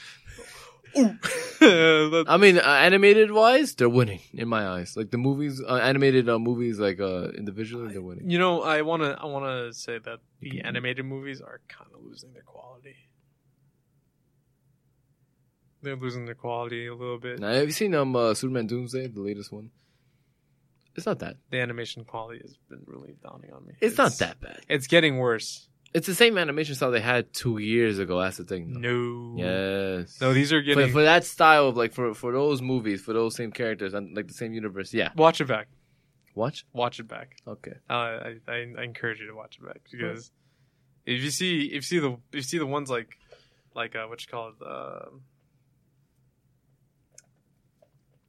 I mean, uh, animated wise, they're winning in my eyes. Like the movies, uh, animated uh, movies, like uh, individually, they're winning. you know, I wanna I wanna say that the animated movies are kind of losing their quality. They're losing their quality a little bit. Now, have you seen um uh, Superman Doomsday, the latest one? It's not that. The animation quality has been really dawning on me. It's, not that bad. It's getting worse. It's the same animation style they had two years ago. That's the thing. though. No. Yes. No, these are for, getting. for that style of like for for those movies for those same characters and like the same universe. Yeah. Watch it back. Watch. Watch it back. Okay. Uh, I, I I encourage you to watch it back because if you see if you see the if you see the ones like like uh, what you call it uh,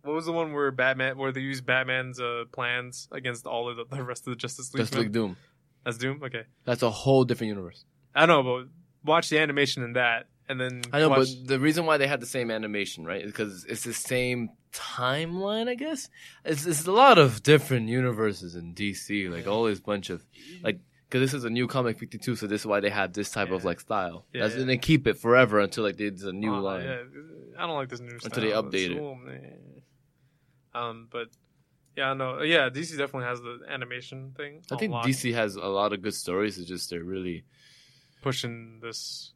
what was the one where Batman where they use Batman's uh, plans against all of the, the rest of the Justice League? Just like men? Doom. That's Doom. Okay, That's a whole different universe. I know, but watch the animation in that and then I know, watch, but the reason why they had the same animation, right, because it's the same timeline. I guess it's it's a lot of different universes in DC. Like all this bunch of like. Because this is a new comic 52, so this is why they have this type of like style. Yeah, That's, yeah. And they keep it forever until like there's a new Uh, line. Yeah, I don't like this new style. Until they update it. Um, but yeah, no, yeah, DC definitely has the animation thing. I think lot, DC has a lot of good stories. It's just they're really pushing this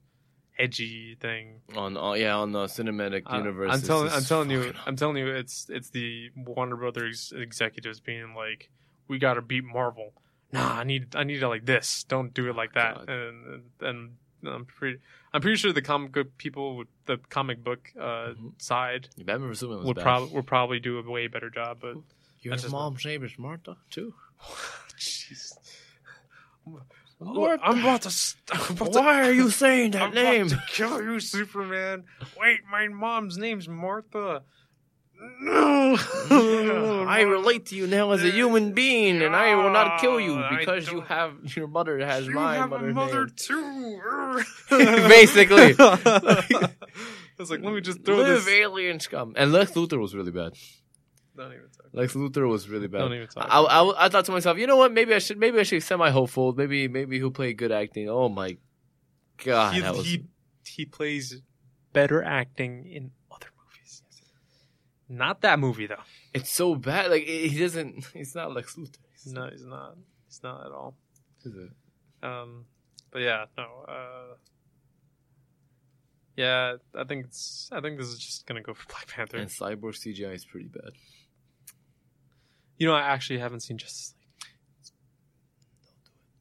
edgy thing. on, uh, yeah, on the cinematic I- universe. I'm telling, I'm telling you, fucking- I'm telling you, it's it's the Warner Brothers executives being like, we got to beat Marvel. Nah, I need I need it like this. Don't do it like that. God. And and I'm pretty I'm pretty sure the comic book people, with the comic book uh, Mhm. side Batman vs Superman would probably would probably do a way better job. But Your mom's name is Martha too. Jeez. What I'm about to. st- I'm about to- Why are you saying that I'm name? About to kill you, Superman. Wait, my mom's name's Martha. No. I relate to you now as a human being, and I will not kill you because you have your mother has mine. You my have a mother's mother name. too. Basically. it's like let me just throw Live this. alien scum. And Lex Luthor was really bad. Don't even talk. Lex Luthor was really bad. Don't even talk. I, I, I thought to myself, you know what? Maybe I should. Maybe I should semi hopeful. Maybe maybe he'll play good acting. Oh my god, he, that was he he plays better acting in other movies. Not that movie though. it's so bad. Like he he doesn't. He's not Lex Luthor. He's No, he's not. He's not at all. is it? Um, but yeah, no. Uh, yeah, I think it's. I think this is just gonna go for Black Panther. And Cyborg CGI is pretty bad. You know, I actually haven't seen Justice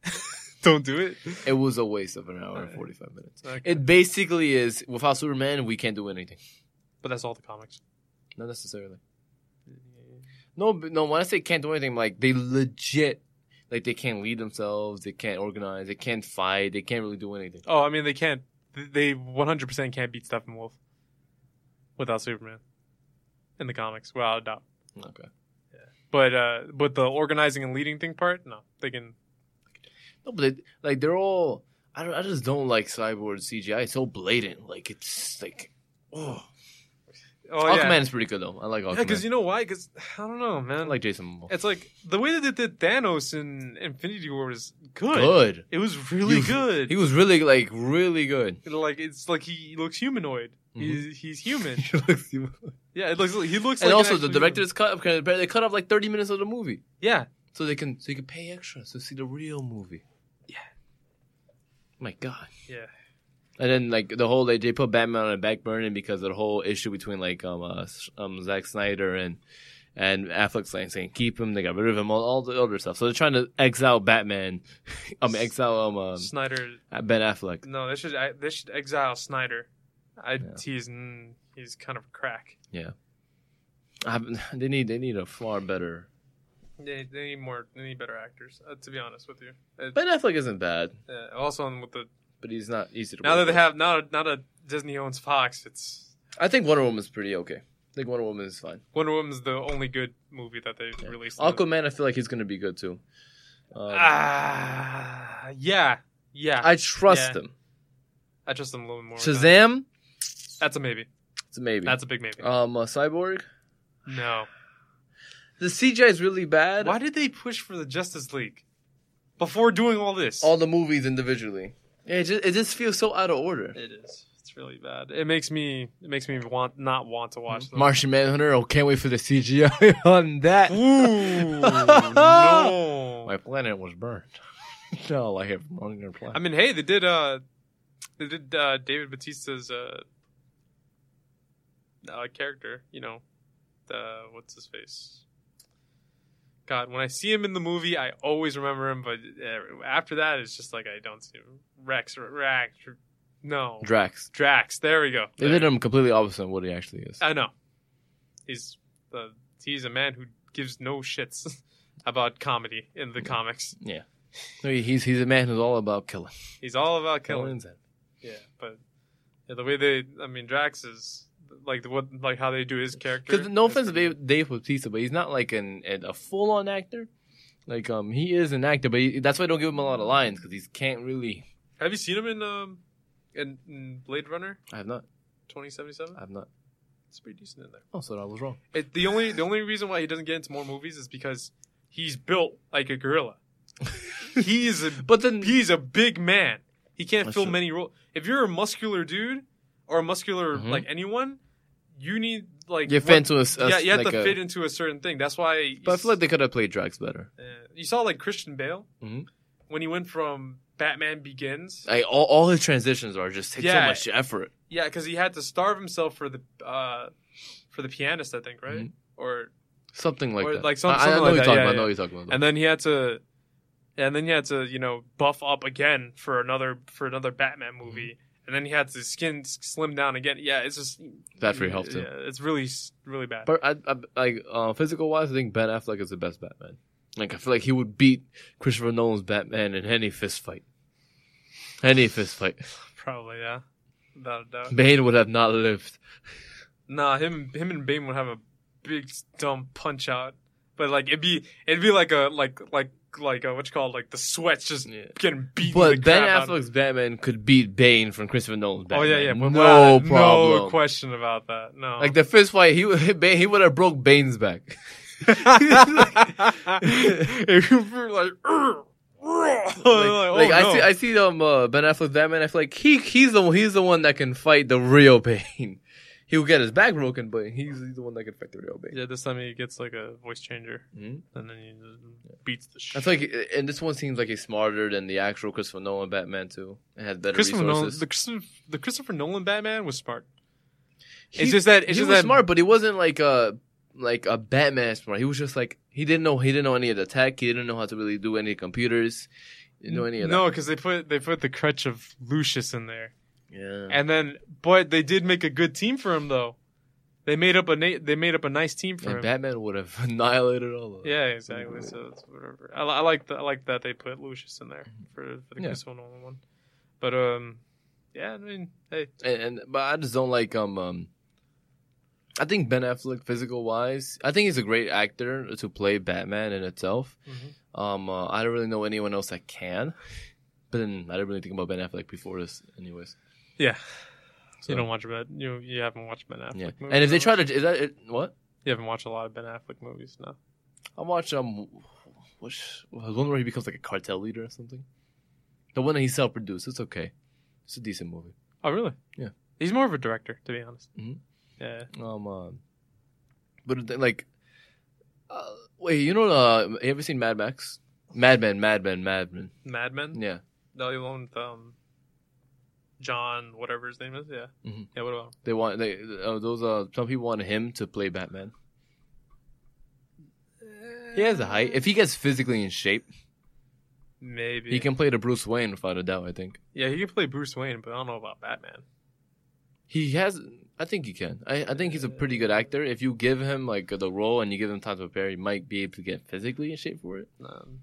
League. Don't do it. Don't do it It was a waste of an hour and forty five minutes. Okay. It basically is without Superman, we can't do anything. but that's all the comics. Not necessarily. No, but no. When I say can't do anything, like they legit, like they can't lead themselves, they can't organize, they can't fight, they can't really do anything. Oh, I mean, they can't. They 100% can't beat Steppenwolf without Superman in the comics, without a doubt. Okay. But uh, but the organizing and leading thing part, no, they can. No, but they, like they're all. I don't. I just don't like Cyborg CGI. It's so blatant. Like it's like. Oh, Oh Aquaman yeah, is pretty good though. I like Aquaman. yeah, because you know why? Because I don't know, man. I like Jason Momoa. It's like the way that they did Thanos in Infinity War was good. Good. It was really He was- good. He was really like really good. like it's like he looks humanoid. Mhm. He's he's human. and yeah, it looks he looks like an also the actual director's cut. okay, They cut off like thirty minutes of the movie. Yeah, so they can so you can pay extra to see the real movie. Yeah. My God. Yeah. And then like the whole they, they put Batman on a back burner because of the whole issue between like um uh, um Zack Snyder and and Affleck's like saying keep him, they got rid of him, all, all the other stuff. So they're trying to exile Batman, I mean exile um, um Snyder. Ben Affleck. No, they should I, they should exile Snyder. I Yeah. he's mm, he's kind of a crack. Yeah, I they need they need a far better. They, they need more. They need better actors. Uh, to be honest with you. Uh, Ben Affleck isn't bad, uh, also, on with the but he's not easy to. now that they with. have now not a Disney owns Fox, it's I think Wonder Woman's pretty okay. I think Wonder Woman is fine. Wonder Woman's the only good movie that they Yeah. released. Aquaman, I feel like he's gonna be good too. Um, Ah, yeah, yeah. I, trust yeah. him. I trust him a little bit more. Shazam, That's a maybe. it's a maybe. That's a big maybe. um, uh, Cyborg. no. The CGI is really bad. Why did they push for the Justice League before doing all this? All the movies individually. Yeah, it just, it just feels so out of order. it is. It's really bad. It makes me. It makes me want not want to watch them. Martian Manhunter. Oh, can't wait for the CGI on that. Ooh, no. My planet was burned. no, I have on your planet. I mean, hey, they did. Uh, they did uh, David Batista's uh, uh, character. You know, the what's his face? God, when I see him in the movie, I always remember him. But uh, after that, it's just like I don't see him. Rex, or Rex, no, Drax. Drax. There we go. They did him completely opposite of what he actually is. I know. He's the he's a man who gives no shits about comedy in the comics. Yeah. No, He's he's a man who's all about killing. He's all about killing. Killing's it. Yeah, but yeah, the way they, I mean, Drax is like what, like how they do his character. Because no offense to Dave, Dave Bautista, but he's not like an, a full on actor. Like um, he is an actor, but he, that's why I don't give him a lot of lines because he can't really. Have you seen him in um in, in Blade Runner I have not. twenty seventy seven? I have not. It's pretty decent in there. Oh, so I was wrong. It, the only the only reason why he doesn't get into more movies is because he's built like a gorilla. he's a But then he's a big man. He can't fill true. many roles. If you're a muscular dude or a muscular Mhm. like anyone, you need like you what- fit into a, yeah, you have like to a- fit into a certain thing. That's why. But I feel like they could have played Drax better. uh, you saw like Christian Bale Mhm. when he went from Batman Begins. Like all, all his transitions are just take so much effort. Yeah, because he had to starve himself for the uh, for the pianist, I think, right? Mhm. Or Something like Or that. like some- I, I know like you're that, talking yeah, about. I know what you're talking about. and then he had to, and then he had to, you know, buff up again for another for another Batman movie, and then he had to skin slim down again. Yeah, it's just That really helped too. Yeah, it's really really bad. But I, I, like uh, physical wise, I think Ben Affleck is the best Batman. Like I feel like he would beat Christopher Nolan's Batman in any fist fight. Any fist fight. Probably, yeah, without a doubt. Bane would have not lived. Nah, him him and Bane would have a big dumb punch out, but like it'd be it'd be like a like like like a, what you call it, like the sweats just Yeah. getting beaten. the But Ben Affleck's Batman could beat Bane from Christopher Nolan's Batman. Oh yeah, yeah, no without- problem. no question about that. No, Like the fist fight, he would Bane, he would have broke Bane's back. if you were like, like, like, oh, I no. see, I see um uh, Ben Affleck's Batman. I feel like he he's the he's the one that can fight the real Bane. He will get his back broken, but he's, he's the one that can fight the real Bane. yeah, this time he gets like a voice changer, Mhm. and then he beats the I shit. feel like, and this one seems like he's smarter than the actual Christopher Nolan Batman too. It has better Christopher Nolan, resources. the, Christopher, the Christopher Nolan Batman was smart. He- it's just that it's he just was that smart, but he wasn't like a like a Batman smart. He was just like he didn't know he didn't know any of the tech. He didn't know how to really do any computers. He didn't know any of no, because they put they put the crutch of Lucius in there, that. Yeah. and then but they did make a good team for him though. They made up a na- they made up a nice team for And him. Batman would have annihilated all of them. Yeah, exactly. So it's whatever. I, I like that. I like that they put Lucius in there for, for the Yeah. Christopher Nolan one. But um, yeah. I mean, hey, And, and but I just don't like um um. I think Ben Affleck, physical wise, I think he's a great actor to play Batman in itself. Um, uh, I don't really know anyone else that can. But then I didn't really think about Ben Affleck before this, anyways. Yeah. So, You don't watch Ben. You you haven't watched Ben Affleck. yeah. Movies And if they try to, is that it, what? you haven't watched a lot of Ben Affleck movies, no. I watch um, which the one where he becomes like a cartel leader or something. The one that he self-produced. It's okay. It's a decent movie. Oh, really? Yeah. He's more of a director, to be honest. Mhm. Yeah. Um, uh, but like, uh, wait, you know, uh, you ever seen Mad Max? Mad Men, Mad Men, Mad Men. Mad Men. Yeah, No, you won't. Um, John, whatever his name is. Yeah, Mhm. yeah. What about him? They want they uh, those uh some people want him to play Batman. He has a height. If he gets physically in shape, Maybe he can play the Bruce Wayne without a doubt. I think Yeah, he can play Bruce Wayne, but I don't know about Batman. he has. I think he can. I, I think he's a pretty good actor. If you give him like the role and you give him time to prepare, he might be able to get physically in shape for it. Um,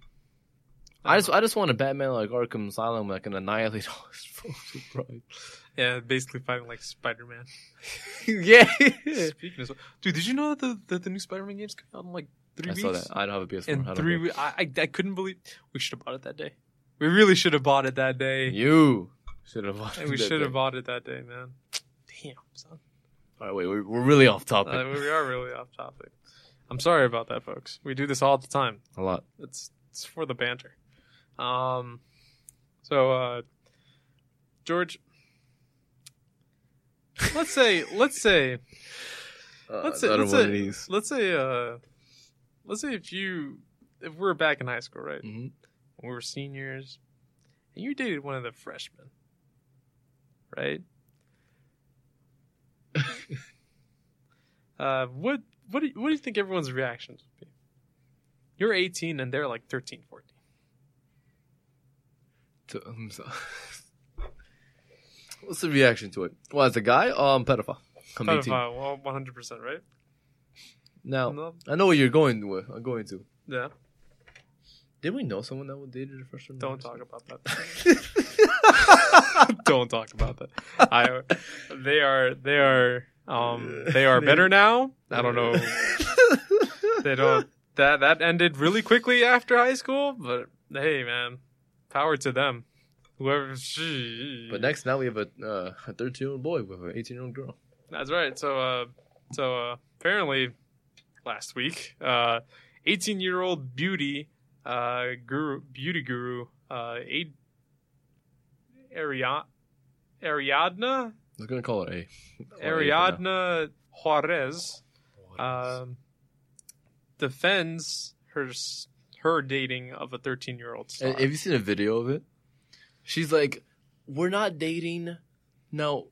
I just I just want a Batman like Arkham Asylum that can annihilate all his foes. Right. yeah, basically fighting like Spider Man. yeah. Speaking of, dude, did you know that the that the new Spider Man game's coming out in like three I weeks? saw that. I don't have a PS4. In don't three weeks, I, I I couldn't believe we should have bought it that day. We really should have bought it that day. You should have. And we should have bought it that day, man. Damn, son. All right, wait, we're, we're really off topic. Uh, we are really off topic. I'm sorry about that, folks. We do this all the time. a lot. It's it's for the banter. Um, so uh, George, let's say let's say Uh, Let's say- let's say- let's say uh, let's say if you if we are back in high school, right? hmm We were seniors, and you dated one of the freshmen, right? uh, what what do you, what do you think everyone's reactions would be? You're 18 and they're like 13, 14. To, so- What's the reaction to it? Well, as a guy, um, pedophile. I'm 18. Pedophile, well, 100, percent right? Now, No? I know what you're going with. I'm going to. Yeah. Did we know someone that would dated a freshman? Don't talk about that. Don't talk about that. I they are they are um they are better now. I don't know. They don't that that ended really quickly after high school, but hey man, power to them. Whoever But next, now we have a uh, a 13 year old boy with an 18 year old girl. That's right. So uh so uh apparently last week, uh 18 year old beauty uh guru beauty guru uh Ad- Ariad Ariadna I'm gonna call it A. Ariadna Juarez um, defends her her dating of a 13 year old star. Have you seen a video of it? She's like, "We're not dating." Now,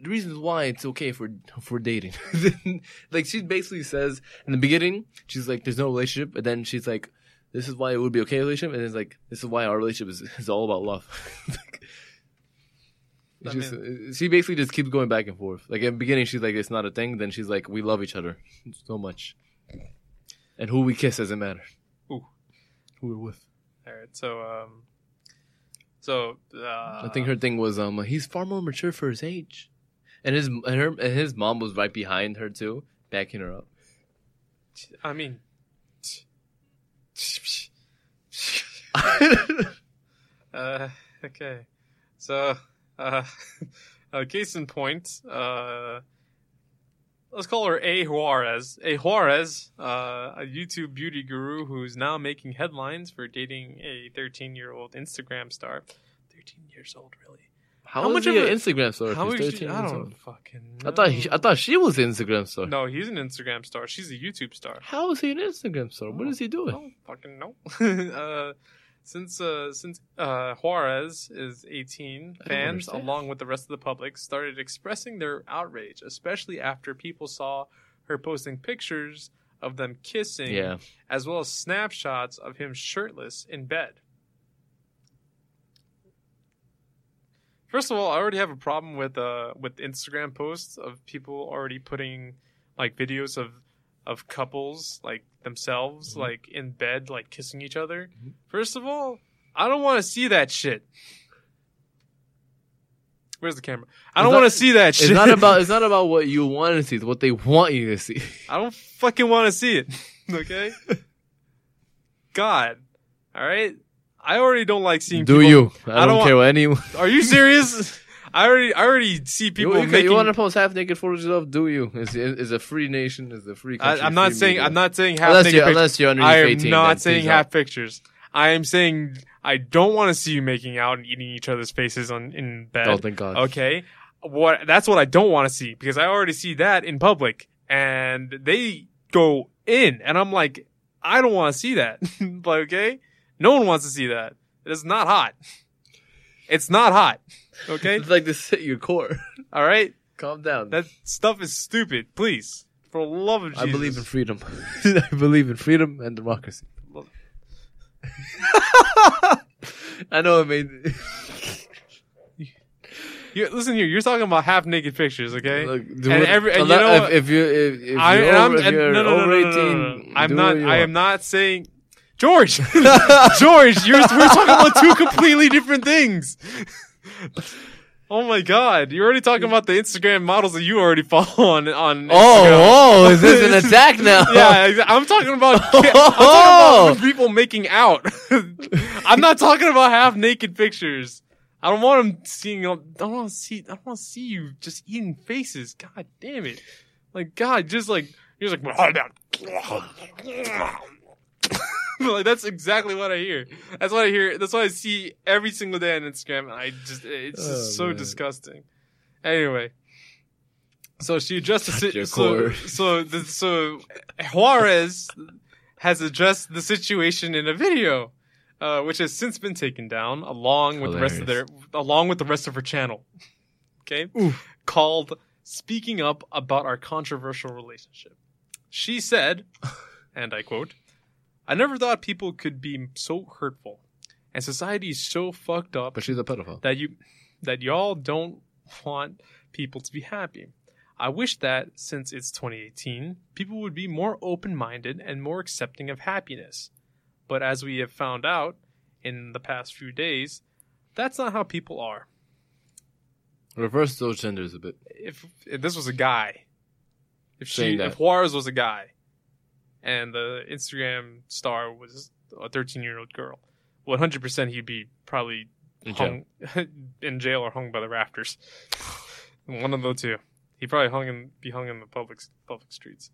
the reasons why it's okay for for dating, like she basically says in the beginning, she's like, "There's no relationship," and then she's like, "This is why it would be okay relationship," and it's like, "This is why our relationship is is all about love." I just- uh, she basically just keeps going back and forth. Like in the beginning, she's like, "It's not a thing." Then she's like, "We love each other so much," and who we kiss doesn't matter. Ooh. who we're with. All right, so um, so uh, I think her thing was um he's far more mature for his age, and his and her and his mom was right behind her too, backing her up. I mean, uh, okay, so uh, uh, case in point, uh, let's call her A Juarez. A Juarez, uh, a YouTube beauty guru who's now making headlines for dating a 13 year old Instagram star. 13 years old, really? How, How much of an Instagram star? How is 13 she? I don't old? fucking. I thought he. I thought she was an Instagram star. No, he's an Instagram star. She's a YouTube star. How is he an Instagram star? What is he I doing? don't fucking know. uh, since uh, since uh, Juarez is 18, fans, along with the rest of the public, started expressing their outrage, especially after people saw her posting pictures of them kissing, Yeah, as well as snapshots of him shirtless in bed. First of all, I already have a problem with uh with Instagram posts of people already putting like videos of of couples like themselves Mhm. like in bed like kissing each other. Mhm. First of all, I don't want to see that shit. Where's the camera? I don't want to see that shit. it's not about it's not about what you want to see. It's what they want you to see. I don't fucking want to see it. Okay? God. All right? I already don't like seeing Do people. you? I, I don't, don't want- care what anyone. Are you serious? I already I already see people you, you, making want to post half naked photos of yourself? Do you? Is it's a free nation. Is a free country. I, I'm not saying media. I'm not saying half unless naked you're pictures. unless you're underneath I am 18. not saying half don't. pictures. I am saying I don't want to see you making out and eating each other's faces on in bed. Oh, thank God. Okay. What that's what I don't want to see because I already see that in public and they go in and I'm like I don't want to see that. but okay? No one wants to see that. It is not hot. It's not hot. Okay? It's like this hit your core. All right? Calm down. That stuff is stupid. Please. For the love of Jesus. I believe in freedom. I believe in freedom and democracy. I know it made. You, listen here, you're talking about half naked pictures, okay? Look, And it- every- and if, you know what? if you if, if I, you're, over, if you're no, no, no, over no, no, no, eighteen, no, no. I'm not. I am not saying, George, George. You're we're talking about two completely different things. Oh my God! You're already talking about the Instagram models that you already follow on on. Oh, Instagram. Oh, oh, is this an attack now? Yeah, I'm talking about. I'm talking Oh. about people making out. I'm not talking about half naked pictures. I don't want them seeing. I don't want to see. I don't want to see you just eating faces. God damn it! Like God, just like you're just like. like that's exactly what I hear. That's what I hear. That's what I see every single day on Instagram, and I just it's just Oh, so man. disgusting. Anyway, so she addressed the Touch si- so so the, so Juarez has addressed the situation in a video, uh, which has since been taken down along with the rest of their along with the rest of her channel. Okay, called "Speaking Up About Our Controversial Relationship." She said, and I quote. I never thought people could be so hurtful, and society is so fucked up But she's a pedophile. that you that y'all don't want people to be happy. I wish that since it's 2018, people would be more open-minded and more accepting of happiness. But as we have found out in the past few days, that's not how people are. Reverse those genders a bit. If, if this was a guy, if she, that. if Juarez was a guy, and the Instagram star was a 13-year-old girl, 100% he'd be probably In jail. hung in jail or hung by the rafters. One of the two. he'd probably hung in, be hung in the public public streets.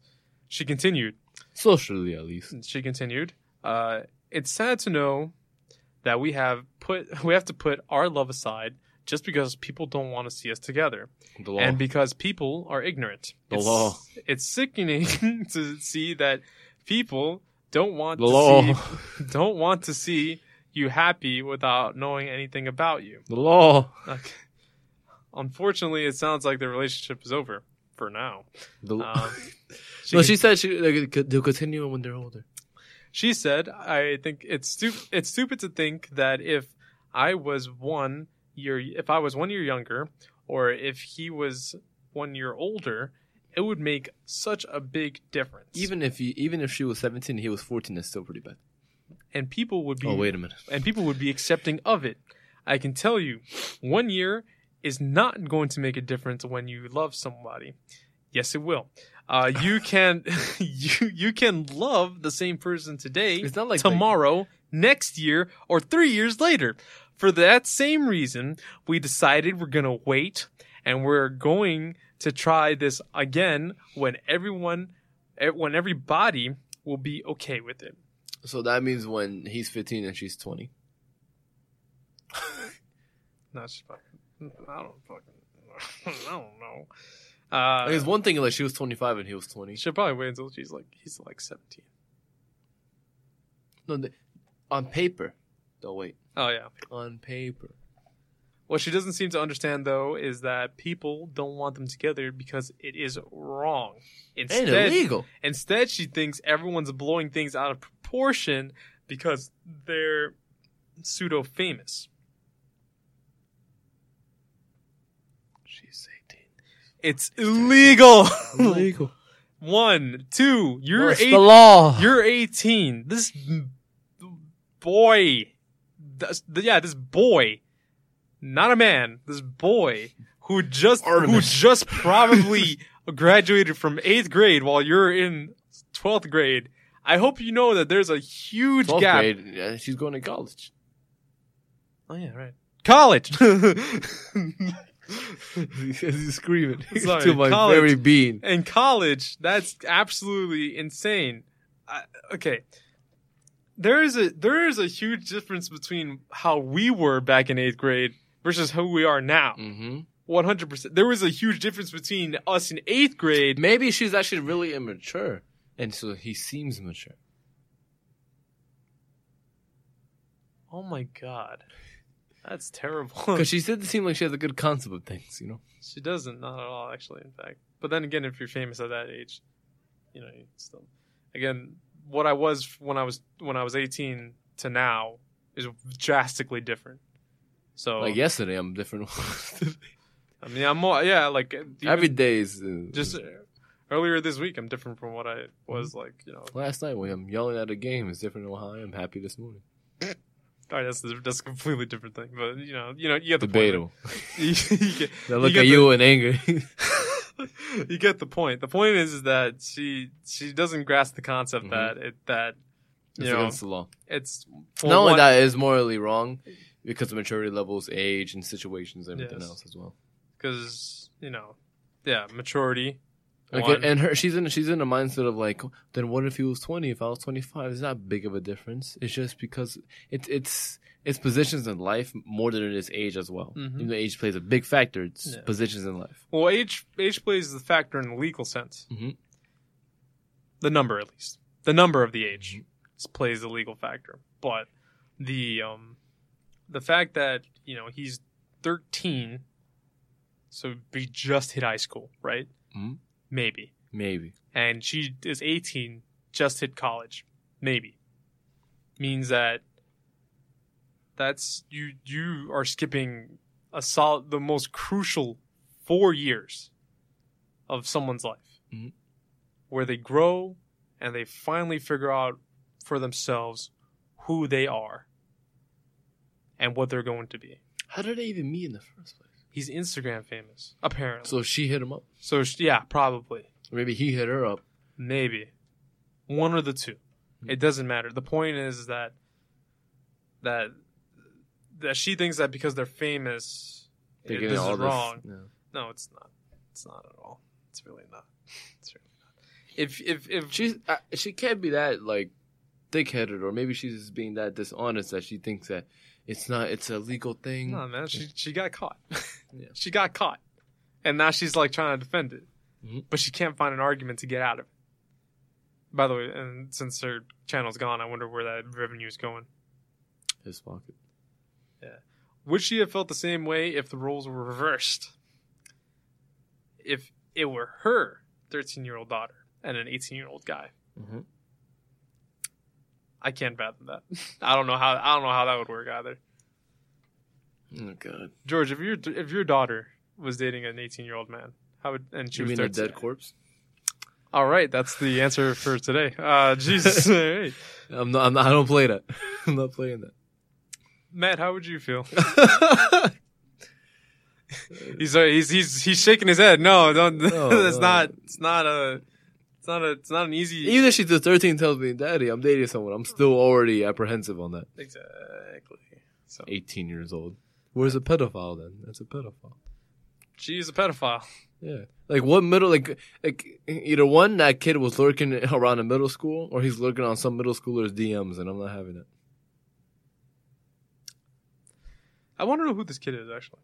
She continued. Socially, at least. She continued. Uh, it's sad to know that we have put we have to put our love aside just because people don't want to see us together, The law. and because people are ignorant. The it's, law. It's sickening to see that people don't want the to law. see don't want to see you happy without knowing anything about you. the law. Okay. Unfortunately, it sounds like the relationship is over for now. The Um, no, she said she like, they'll continue when they're older. she said, "I think it's stupid. It's stupid to think that if I was one year, if I was one year younger, or if he was one year older, it would make such a big difference. Even if he, even if she was seventeen, he was fourteen. That's still pretty bad. and people would be Oh wait a minute. and people would be accepting of it. I can tell you, one year is not going to make a difference when you love somebody. Yes, it will. Uh, you can you you can love the same person today, It's not like tomorrow, next year, or three years later. For that same reason, we decided we're gonna wait and we're going to try this again when everyone, eh, when everybody will be okay with it. So that means when he's fifteen and she's twenty. No, it's fucking. I don't fucking. I don't know. Uh, it's one thing like she was twenty five and he was twenty. should probably wait until she's like he's like seventeen. No, they, on paper. They'll wait. Oh yeah. On paper. What she doesn't seem to understand though is that people don't want them together because it is wrong. And Instead, illegal. instead she thinks everyone's blowing things out of proportion because they're pseudo famous. She's eighteen. It's illegal. Illegal. One, two. You're What's eight. the law? You're 18. This boy, this, yeah, this boy, not a man, this boy who just who just probably graduated from eighth grade while you're in twelfth grade. I hope you know that there's a huge 12th gap. grade. Yeah, she's going to college. Oh yeah, right. College. He's screaming Sorry, to my college. very being. in college, that's absolutely insane. I, okay, there is a there is a huge difference between how we were back in eighth grade versus who we are now. Mm-hmm. One hundred percent. There was a huge difference between us in eighth grade. Maybe she's actually really immature, and so he seems mature. Oh my god. That's terrible. Because she did seem like she has a good concept of things, you know. she doesn't, not at all, actually. In fact, but then again, if you're famous at that age, you know, you still. Again, what I was when I was when I was 18 to now is drastically different. So Like yesterday, I'm different. I mean, I'm more yeah, like Every day is uh, just earlier this week, I'm different from what I was like. You know, Last night when I'm yelling at a game is different than how I am happy this morning. all right, that's that's a completely different thing. But you know, you know, you get the Debatable. point. You, you get, They look get at you in anger. you get the point. The point is, is that she she doesn't grasp the concept Mhm. that it that you it's know against the law. it's for Not only one- that, it is morally wrong because of maturity levels, age, and situations, and everything Yes. else as well. because you know, yeah, maturity. Like, one. and her, she's in she's in a mindset of like, then what if he was twenty? If I was twenty five, it's not big of a difference. It's just because it's it's it's positions in life more than it is age as well. Mhm. Even though age plays a big factor, it's Yeah. positions in life. well, age age plays the factor in the legal sense. Mhm. The number, at least, the number of the age Mm-hmm. plays the legal factor. But the um, the fact that you know he's thirteen, so he just hit high school, right? Maybe. Maybe. and she is 18, just hit college, maybe, means that that's you you are skipping a solid the most crucial four years of someone's life, Mhm. where they grow and they finally figure out for themselves who they are and what they're going to be. How did they even meet in the first place? He's Instagram famous, apparently. So she hit him up. So, sh yeah, probably. Maybe he hit her up. Maybe. One or the two. It doesn't matter. The point is that that that she thinks that because they're famous, They're it- getting this all is this- wrong. No, it's not. It's not at all. It's really not. It's really not. If if if She's uh, she can't be that like thick-headed, or maybe she's just being that dishonest that she thinks that it's not it's a legal thing. no man, she she got caught. Yeah. She got caught, and now she's like trying to defend it, Mhm. but she can't find an argument to get out of it. By the way, and since her channel's gone, I wonder where that revenue is going. His pocket. Yeah. Would she have felt the same way if the roles were reversed? If it were her 13 year old daughter and an 18 year old guy? Mm-hmm. I can't fathom that. I don't know how I don't know how that would work either. Oh god. George, if your if your daughter was dating an 18 year old man, how would and she You was mean a dead corpse? All right, that's the answer for today. Uh, Jesus, right. I'm not. I'm not. I don't play that. I'm not playing that. Matt, how would you feel? He's uh, he's he's he's shaking his head. No, don't. No, that's no. not. It's not a. It's not a. It's not an easy. Even if she's just 13, tells me, "Daddy, I'm dating someone," I'm still already apprehensive on that. Exactly. So 18 years old. Where's a pedophile then? That's a pedophile. she's a pedophile. Yeah. Like what middle? Like like either one that kid was lurking around a middle school, or he's lurking on some middle schooler's DMs, and I'm not having it. I want to know who this kid is actually.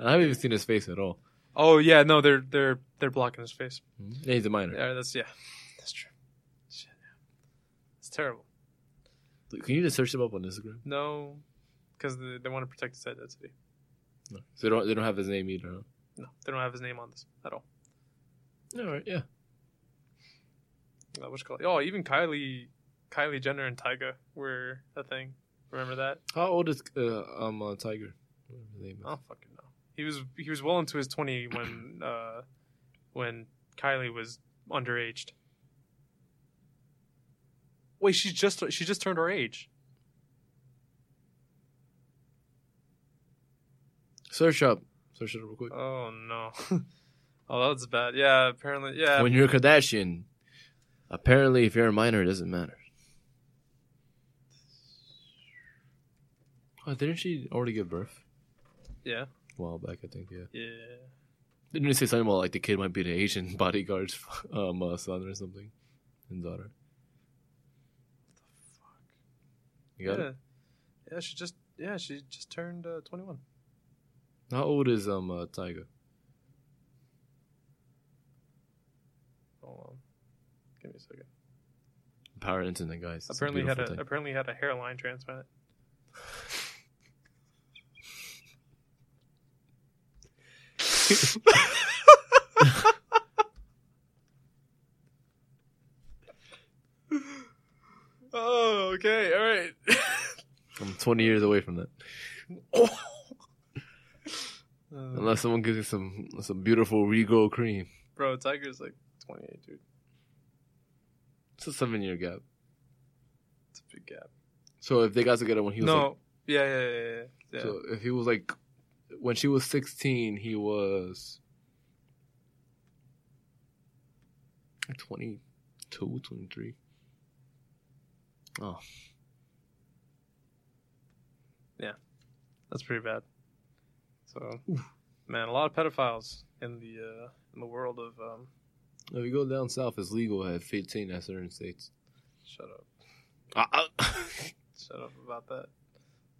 I haven't even seen his face at all. Oh yeah, no, they're they're they're blocking his face. Yeah, he's a minor. Yeah, that's yeah, that's true. Shit, yeah. It's terrible. Can you just search him up on Instagram? No, because they, they want to protect his identity. No. So they don't. They don't have his name either. Huh? No, they don't have his name on this at all. All right. Yeah. What's it called? Oh, even Kylie, Kylie Jenner and Tyga were a thing. Remember that? How old is uh, um uh, Tyga? Whatever his name is. I don't fucking. He was he was well into his twenty when uh when Kylie was underaged. Wait, she just she just turned her age. Search up. Search it up real quick. Oh no. oh, that's bad. Yeah, apparently. Yeah. when you're a Kardashian, apparently, if you're a minor, it doesn't matter. Oh, didn't she already give birth? yeah. A while back, I think. Yeah. Yeah. Didn't you say something about like the kid might be the Asian bodyguard's um uh, son or something, and daughter? You got yeah. it. Yeah. She just yeah she just turned uh, twenty one. How old is um uh, Tyga? Hold on. Give me a second. Power internet guys. Apparently had a thing. apparently had a hairline transplant. oh, okay, all right. I'm 20 years away from that. Unless someone gives me some some beautiful Regal cream. bro, Tyga's like 28, dude. It's a seven year gap. It's a big gap. So if they got together when he was no, like, yeah, yeah, yeah. yeah. so if he was like, when she was 16, he was 22, 23. Oh, Yeah. That's pretty bad. So, man, a lot of pedophiles in the uh, in the world of um. if you go down south, it's legal at 15 at certain states. Shut up, Uh, shut up about that.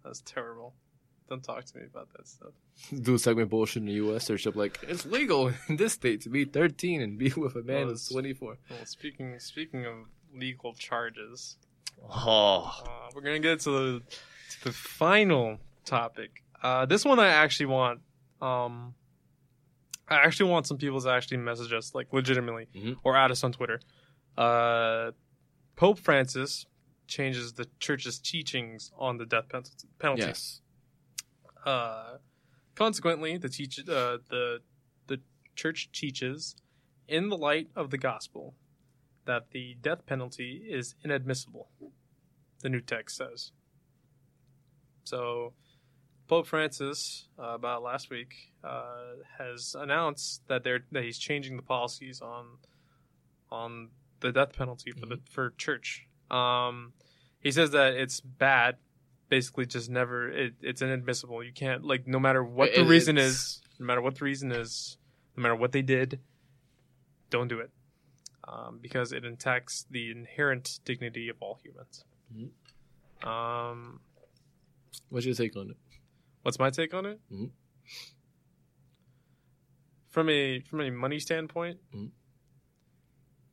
That's terrible. Don't talk to me about that stuff. do segment bullshit in the U.S. Search up like it's legal in this state to be 13 and be with a man Well, who's 24. Well, speaking speaking of legal charges, Oh, uh, we're gonna get to the to the final topic. Uh, this one I actually want. Um, I actually want some people to actually message us like legitimately Mhm. or add us on Twitter. Uh, Pope Francis changes the church's teachings on the death pen- penalty. yes. Uh, consequently, the teach uh, the the church teaches, in the light of the gospel, that the death penalty is inadmissible. The new text says. So, Pope Francis, uh, about last week, uh, has announced that they're that he's changing the policies on on the death penalty for the for church. Um, he says that it's bad basically just never it, it's inadmissible you can't like no matter what the It- reason is no matter what the reason is no matter what they did don't do it um, because it attacks the inherent dignity of all humans Mhm. um, What's your take on it? what's my take on it Mhm. from a from a money standpoint Mhm.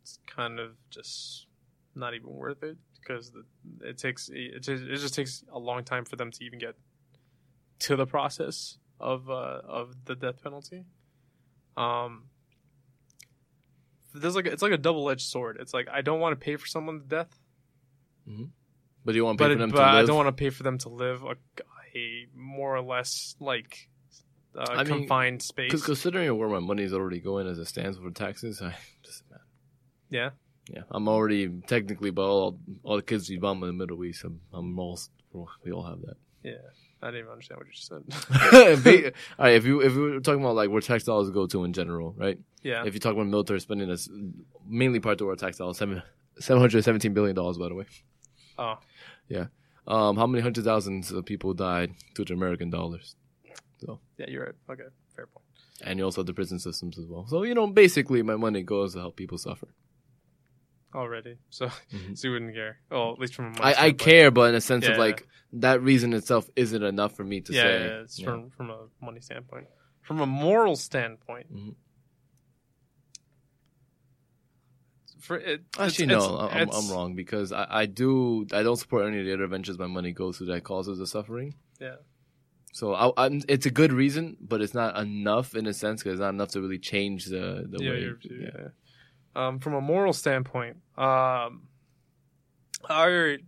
it's kind of just not even worth it because it takes it just, it just takes a long time for them to even get to the process of uh, of the death penalty. Um, there's like a, it's like a double edged sword. It's like I don't want to pay for someone to death, But you want to pay but, for them but to I don't want to pay for them to live a, a more or less like uh, I mean, confined space. Because considering where my money is already going as it stands for taxes, I just man, yeah, yeah, I'm already technically, but all all the kids you bomb in the Middle East, I'm, I'm all we all have that. yeah. I didn't even understand what you just said. All right, if you if we were talking about like where tax dollars go to in general, right? yeah, If you talk about military spending, that's mainly part of our tax dollars, seven seven hundred seventeen billion dollars, by the way. oh, Yeah. Um, how many hundred thousands of people died due to American dollars? So. Yeah, you're right. Okay, fair point. And you also have the prison systems as well. So you know, basically, my money goes to help people suffer. Already, so Mhm. so you wouldn't care. Well, at least from a money I, I standpoint. care, but in a sense Yeah. of like that reason itself isn't enough for me to yeah, say. yeah, it's yeah. from from a money standpoint. From a moral standpoint, Mhm. for it, Actually, it's- no, it's- I'm, it's- I'm wrong because I, I do I don't support any of the other ventures my money goes to that causes the suffering. Yeah. So I, I'm, it's a good reason, but it's not enough in a sense because it's not enough to really change the the yeah, way. you're- yeah. Um, from a moral standpoint, um, I already,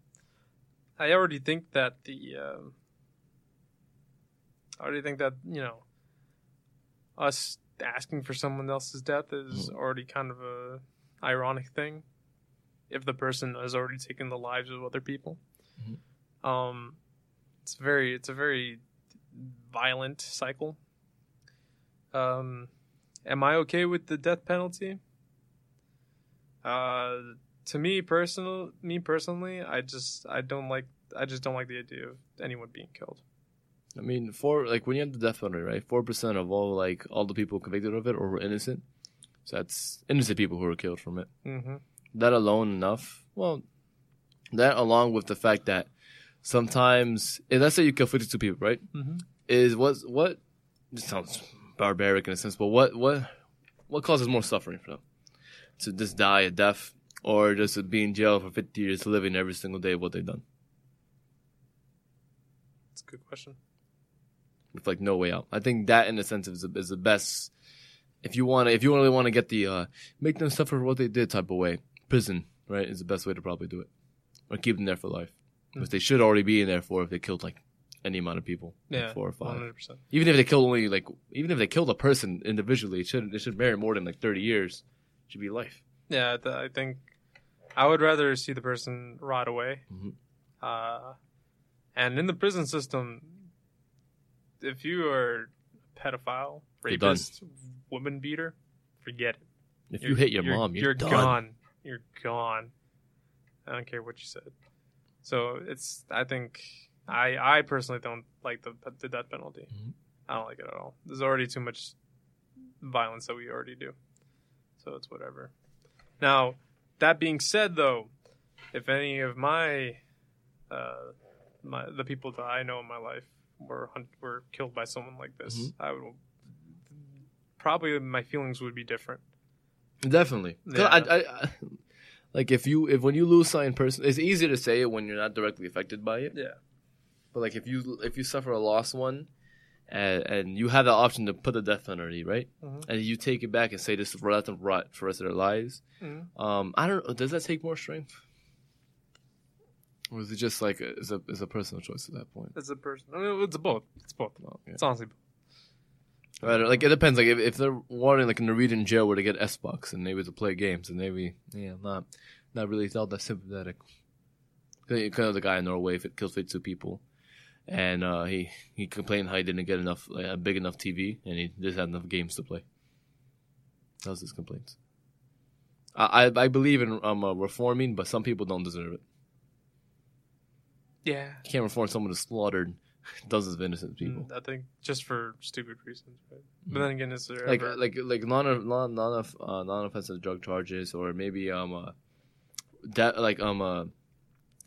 I already think that the, um, I already think that you know, us asking for someone else's death is already kind of a ironic thing, if the person has already taken the lives of other people. Um, it's very, it's a very violent cycle. Um, am I okay with the death penalty? Uh, to me personal, me personally, I just I don't like I just don't like the idea of anyone being killed. I mean, for like when you have the death penalty, right? Four percent of all like all the people convicted of it or were innocent. So that's innocent people who were killed from it. Mm-hmm. that alone enough? Well, that along with the fact that sometimes, let's say you kill 52 people, right? Mm-hmm. Is what, what, this sounds barbaric in a sense, but what, what, what causes more suffering for them? To just die a death or just to be in jail for 50 years living every single day of what they've done? It's a good question. with like no way out. I think that in a sense is the, is the best. If you want to, if you really want to get the uh, make them suffer for what they did type of way, prison right is the best way to probably do it, or keep them there for life, which they should already be in there for if they killed like any amount of people, like Yeah, four or five. 100%. Even if they killed only like, even if they killed a person individually, it should it should merit more than like thirty years. Should be life. Yeah, th- I think I would rather see the person rot away. Mhm. Uh, and in the prison system, if you are a pedophile, rapist, woman beater, forget it. If You're- you hit your you're- mom, you're, done. gone. You're gone. I don't care what you said. So it's. I think I I personally don't like the the death penalty. Mhm. I don't like it at all. There's already too much violence that we already do. So it's whatever. Now, that being said, though, if any of my uh, my the people that I know in my life were hunt, were killed by someone like this, Mhm. I would probably my feelings would be different. Definitely. 'Cause Yeah. I, I, I, like if you if when you lose something person, it's easier to say it when you're not directly affected by it. Yeah. But like if you if you suffer a lost one, and, and you have the option to put the death penalty, right? Mhm. And you take it back and say this let them rot for the rest of their lives. Mhm. Um, I don't. Does that take more strength? Or is it just like a, is a is a personal choice at that point? It's a person, I mean, it's both. It's both. Yeah. It's honestly both. Don't- like it depends. Like if, if they're wanting like a Norwegian jail where they get Xbox and maybe to play games and maybe yeah not not really all that sympathetic. Kind of the guy in Norway if it killed 52 people, and uh, he he complained how he didn't get enough like, a big enough TV and he just had enough games to play. That was his complaints. I I, I believe in um uh, reforming, but some people don't deserve it. Yeah. You can't reform someone who slaughtered dozens of innocent people. Mm, I think just for stupid reasons. Right? But then again, is there like ever... like like non non non uh, non offensive drug charges or maybe um uh that like um uh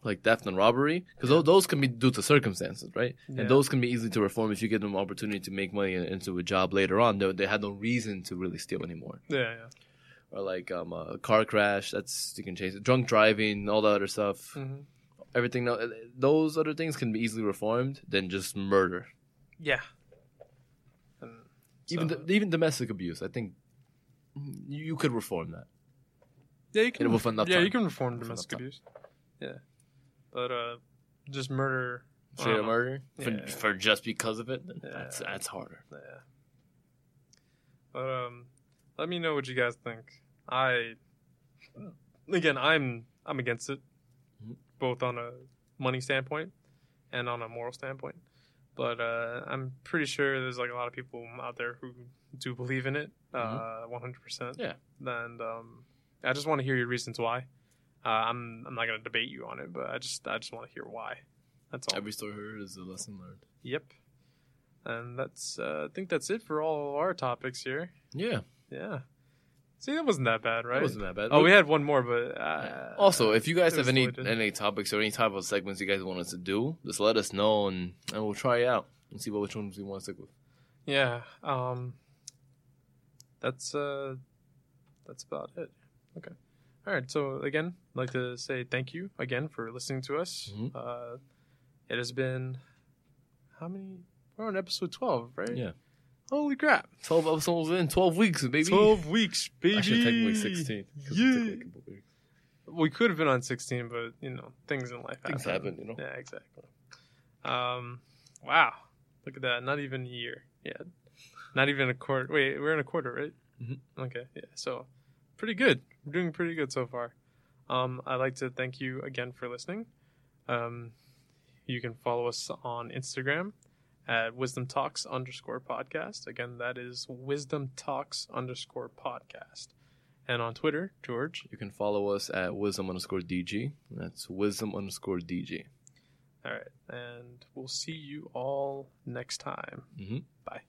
like theft and robbery because those, those can be due to circumstances right Yeah. and those can be easily to reform if you give them opportunity to make money into a job later on they, they had no reason to really steal anymore yeah, yeah. or like um a car crash that's you can change it drunk driving all that other stuff hmm everything those other things can be easily reformed than just murder Yeah. Even so- even domestic abuse I think you could reform that yeah, you can. enough yeah, time. you can reform domestic abuse. Yeah, but uh, just murder. I straight up know. murder for, Yeah. for just because of it, then Yeah. that's that's harder. Yeah. But um, let me know what you guys think. I again, I'm I'm against it, Mhm. both on a money standpoint and on a moral standpoint. But uh, I'm pretty sure there's like a lot of people out there who do believe in it, uh, 100. percent Yeah. And um, I just want to hear your reasons why. Uh, I'm I'm not gonna debate you on it, but I just I just want to hear why. That's all. Every story heard is a lesson learned. Yep. And that's uh, I think that's it for all of our topics here. Yeah, Yeah. See, that wasn't that bad, right? it wasn't that bad. Oh, we had one more, but uh, also, if you guys have any deleted. any topics or any type of segments you guys want us to do, just let us know and, and we'll try it out and see what which ones we want to stick with. yeah, um, that's uh, that's about it. Okay. All right. So again, I'd like to say thank you again for listening to us. Mhm. Uh, it has been how many? We're on episode twelve, right? Yeah. Holy crap! Twelve episodes in twelve weeks, baby. Twelve weeks, baby. Actually, technically sixteen. 'cause it took, Yeah. like, couple weeks. We could have been on 16, but you know, things in life Things happen, you know. Yeah, exactly. Um, wow, look at that! Not even a year yet. Not even a quarter. Wait, we're in a quarter, right? Mhm. Okay, yeah. So, pretty good. We're doing pretty good so far. Um, I'd like to thank you again for listening. Um, you can follow us on Instagram at Wisdom Talks underscore podcast. Again, that is Wisdom Talks underscore podcast. And on Twitter, George. You can follow us at wisdom underscore DG. That's wisdom underscore DG. All right. And we'll see you all next time. Mm-hmm. Bye.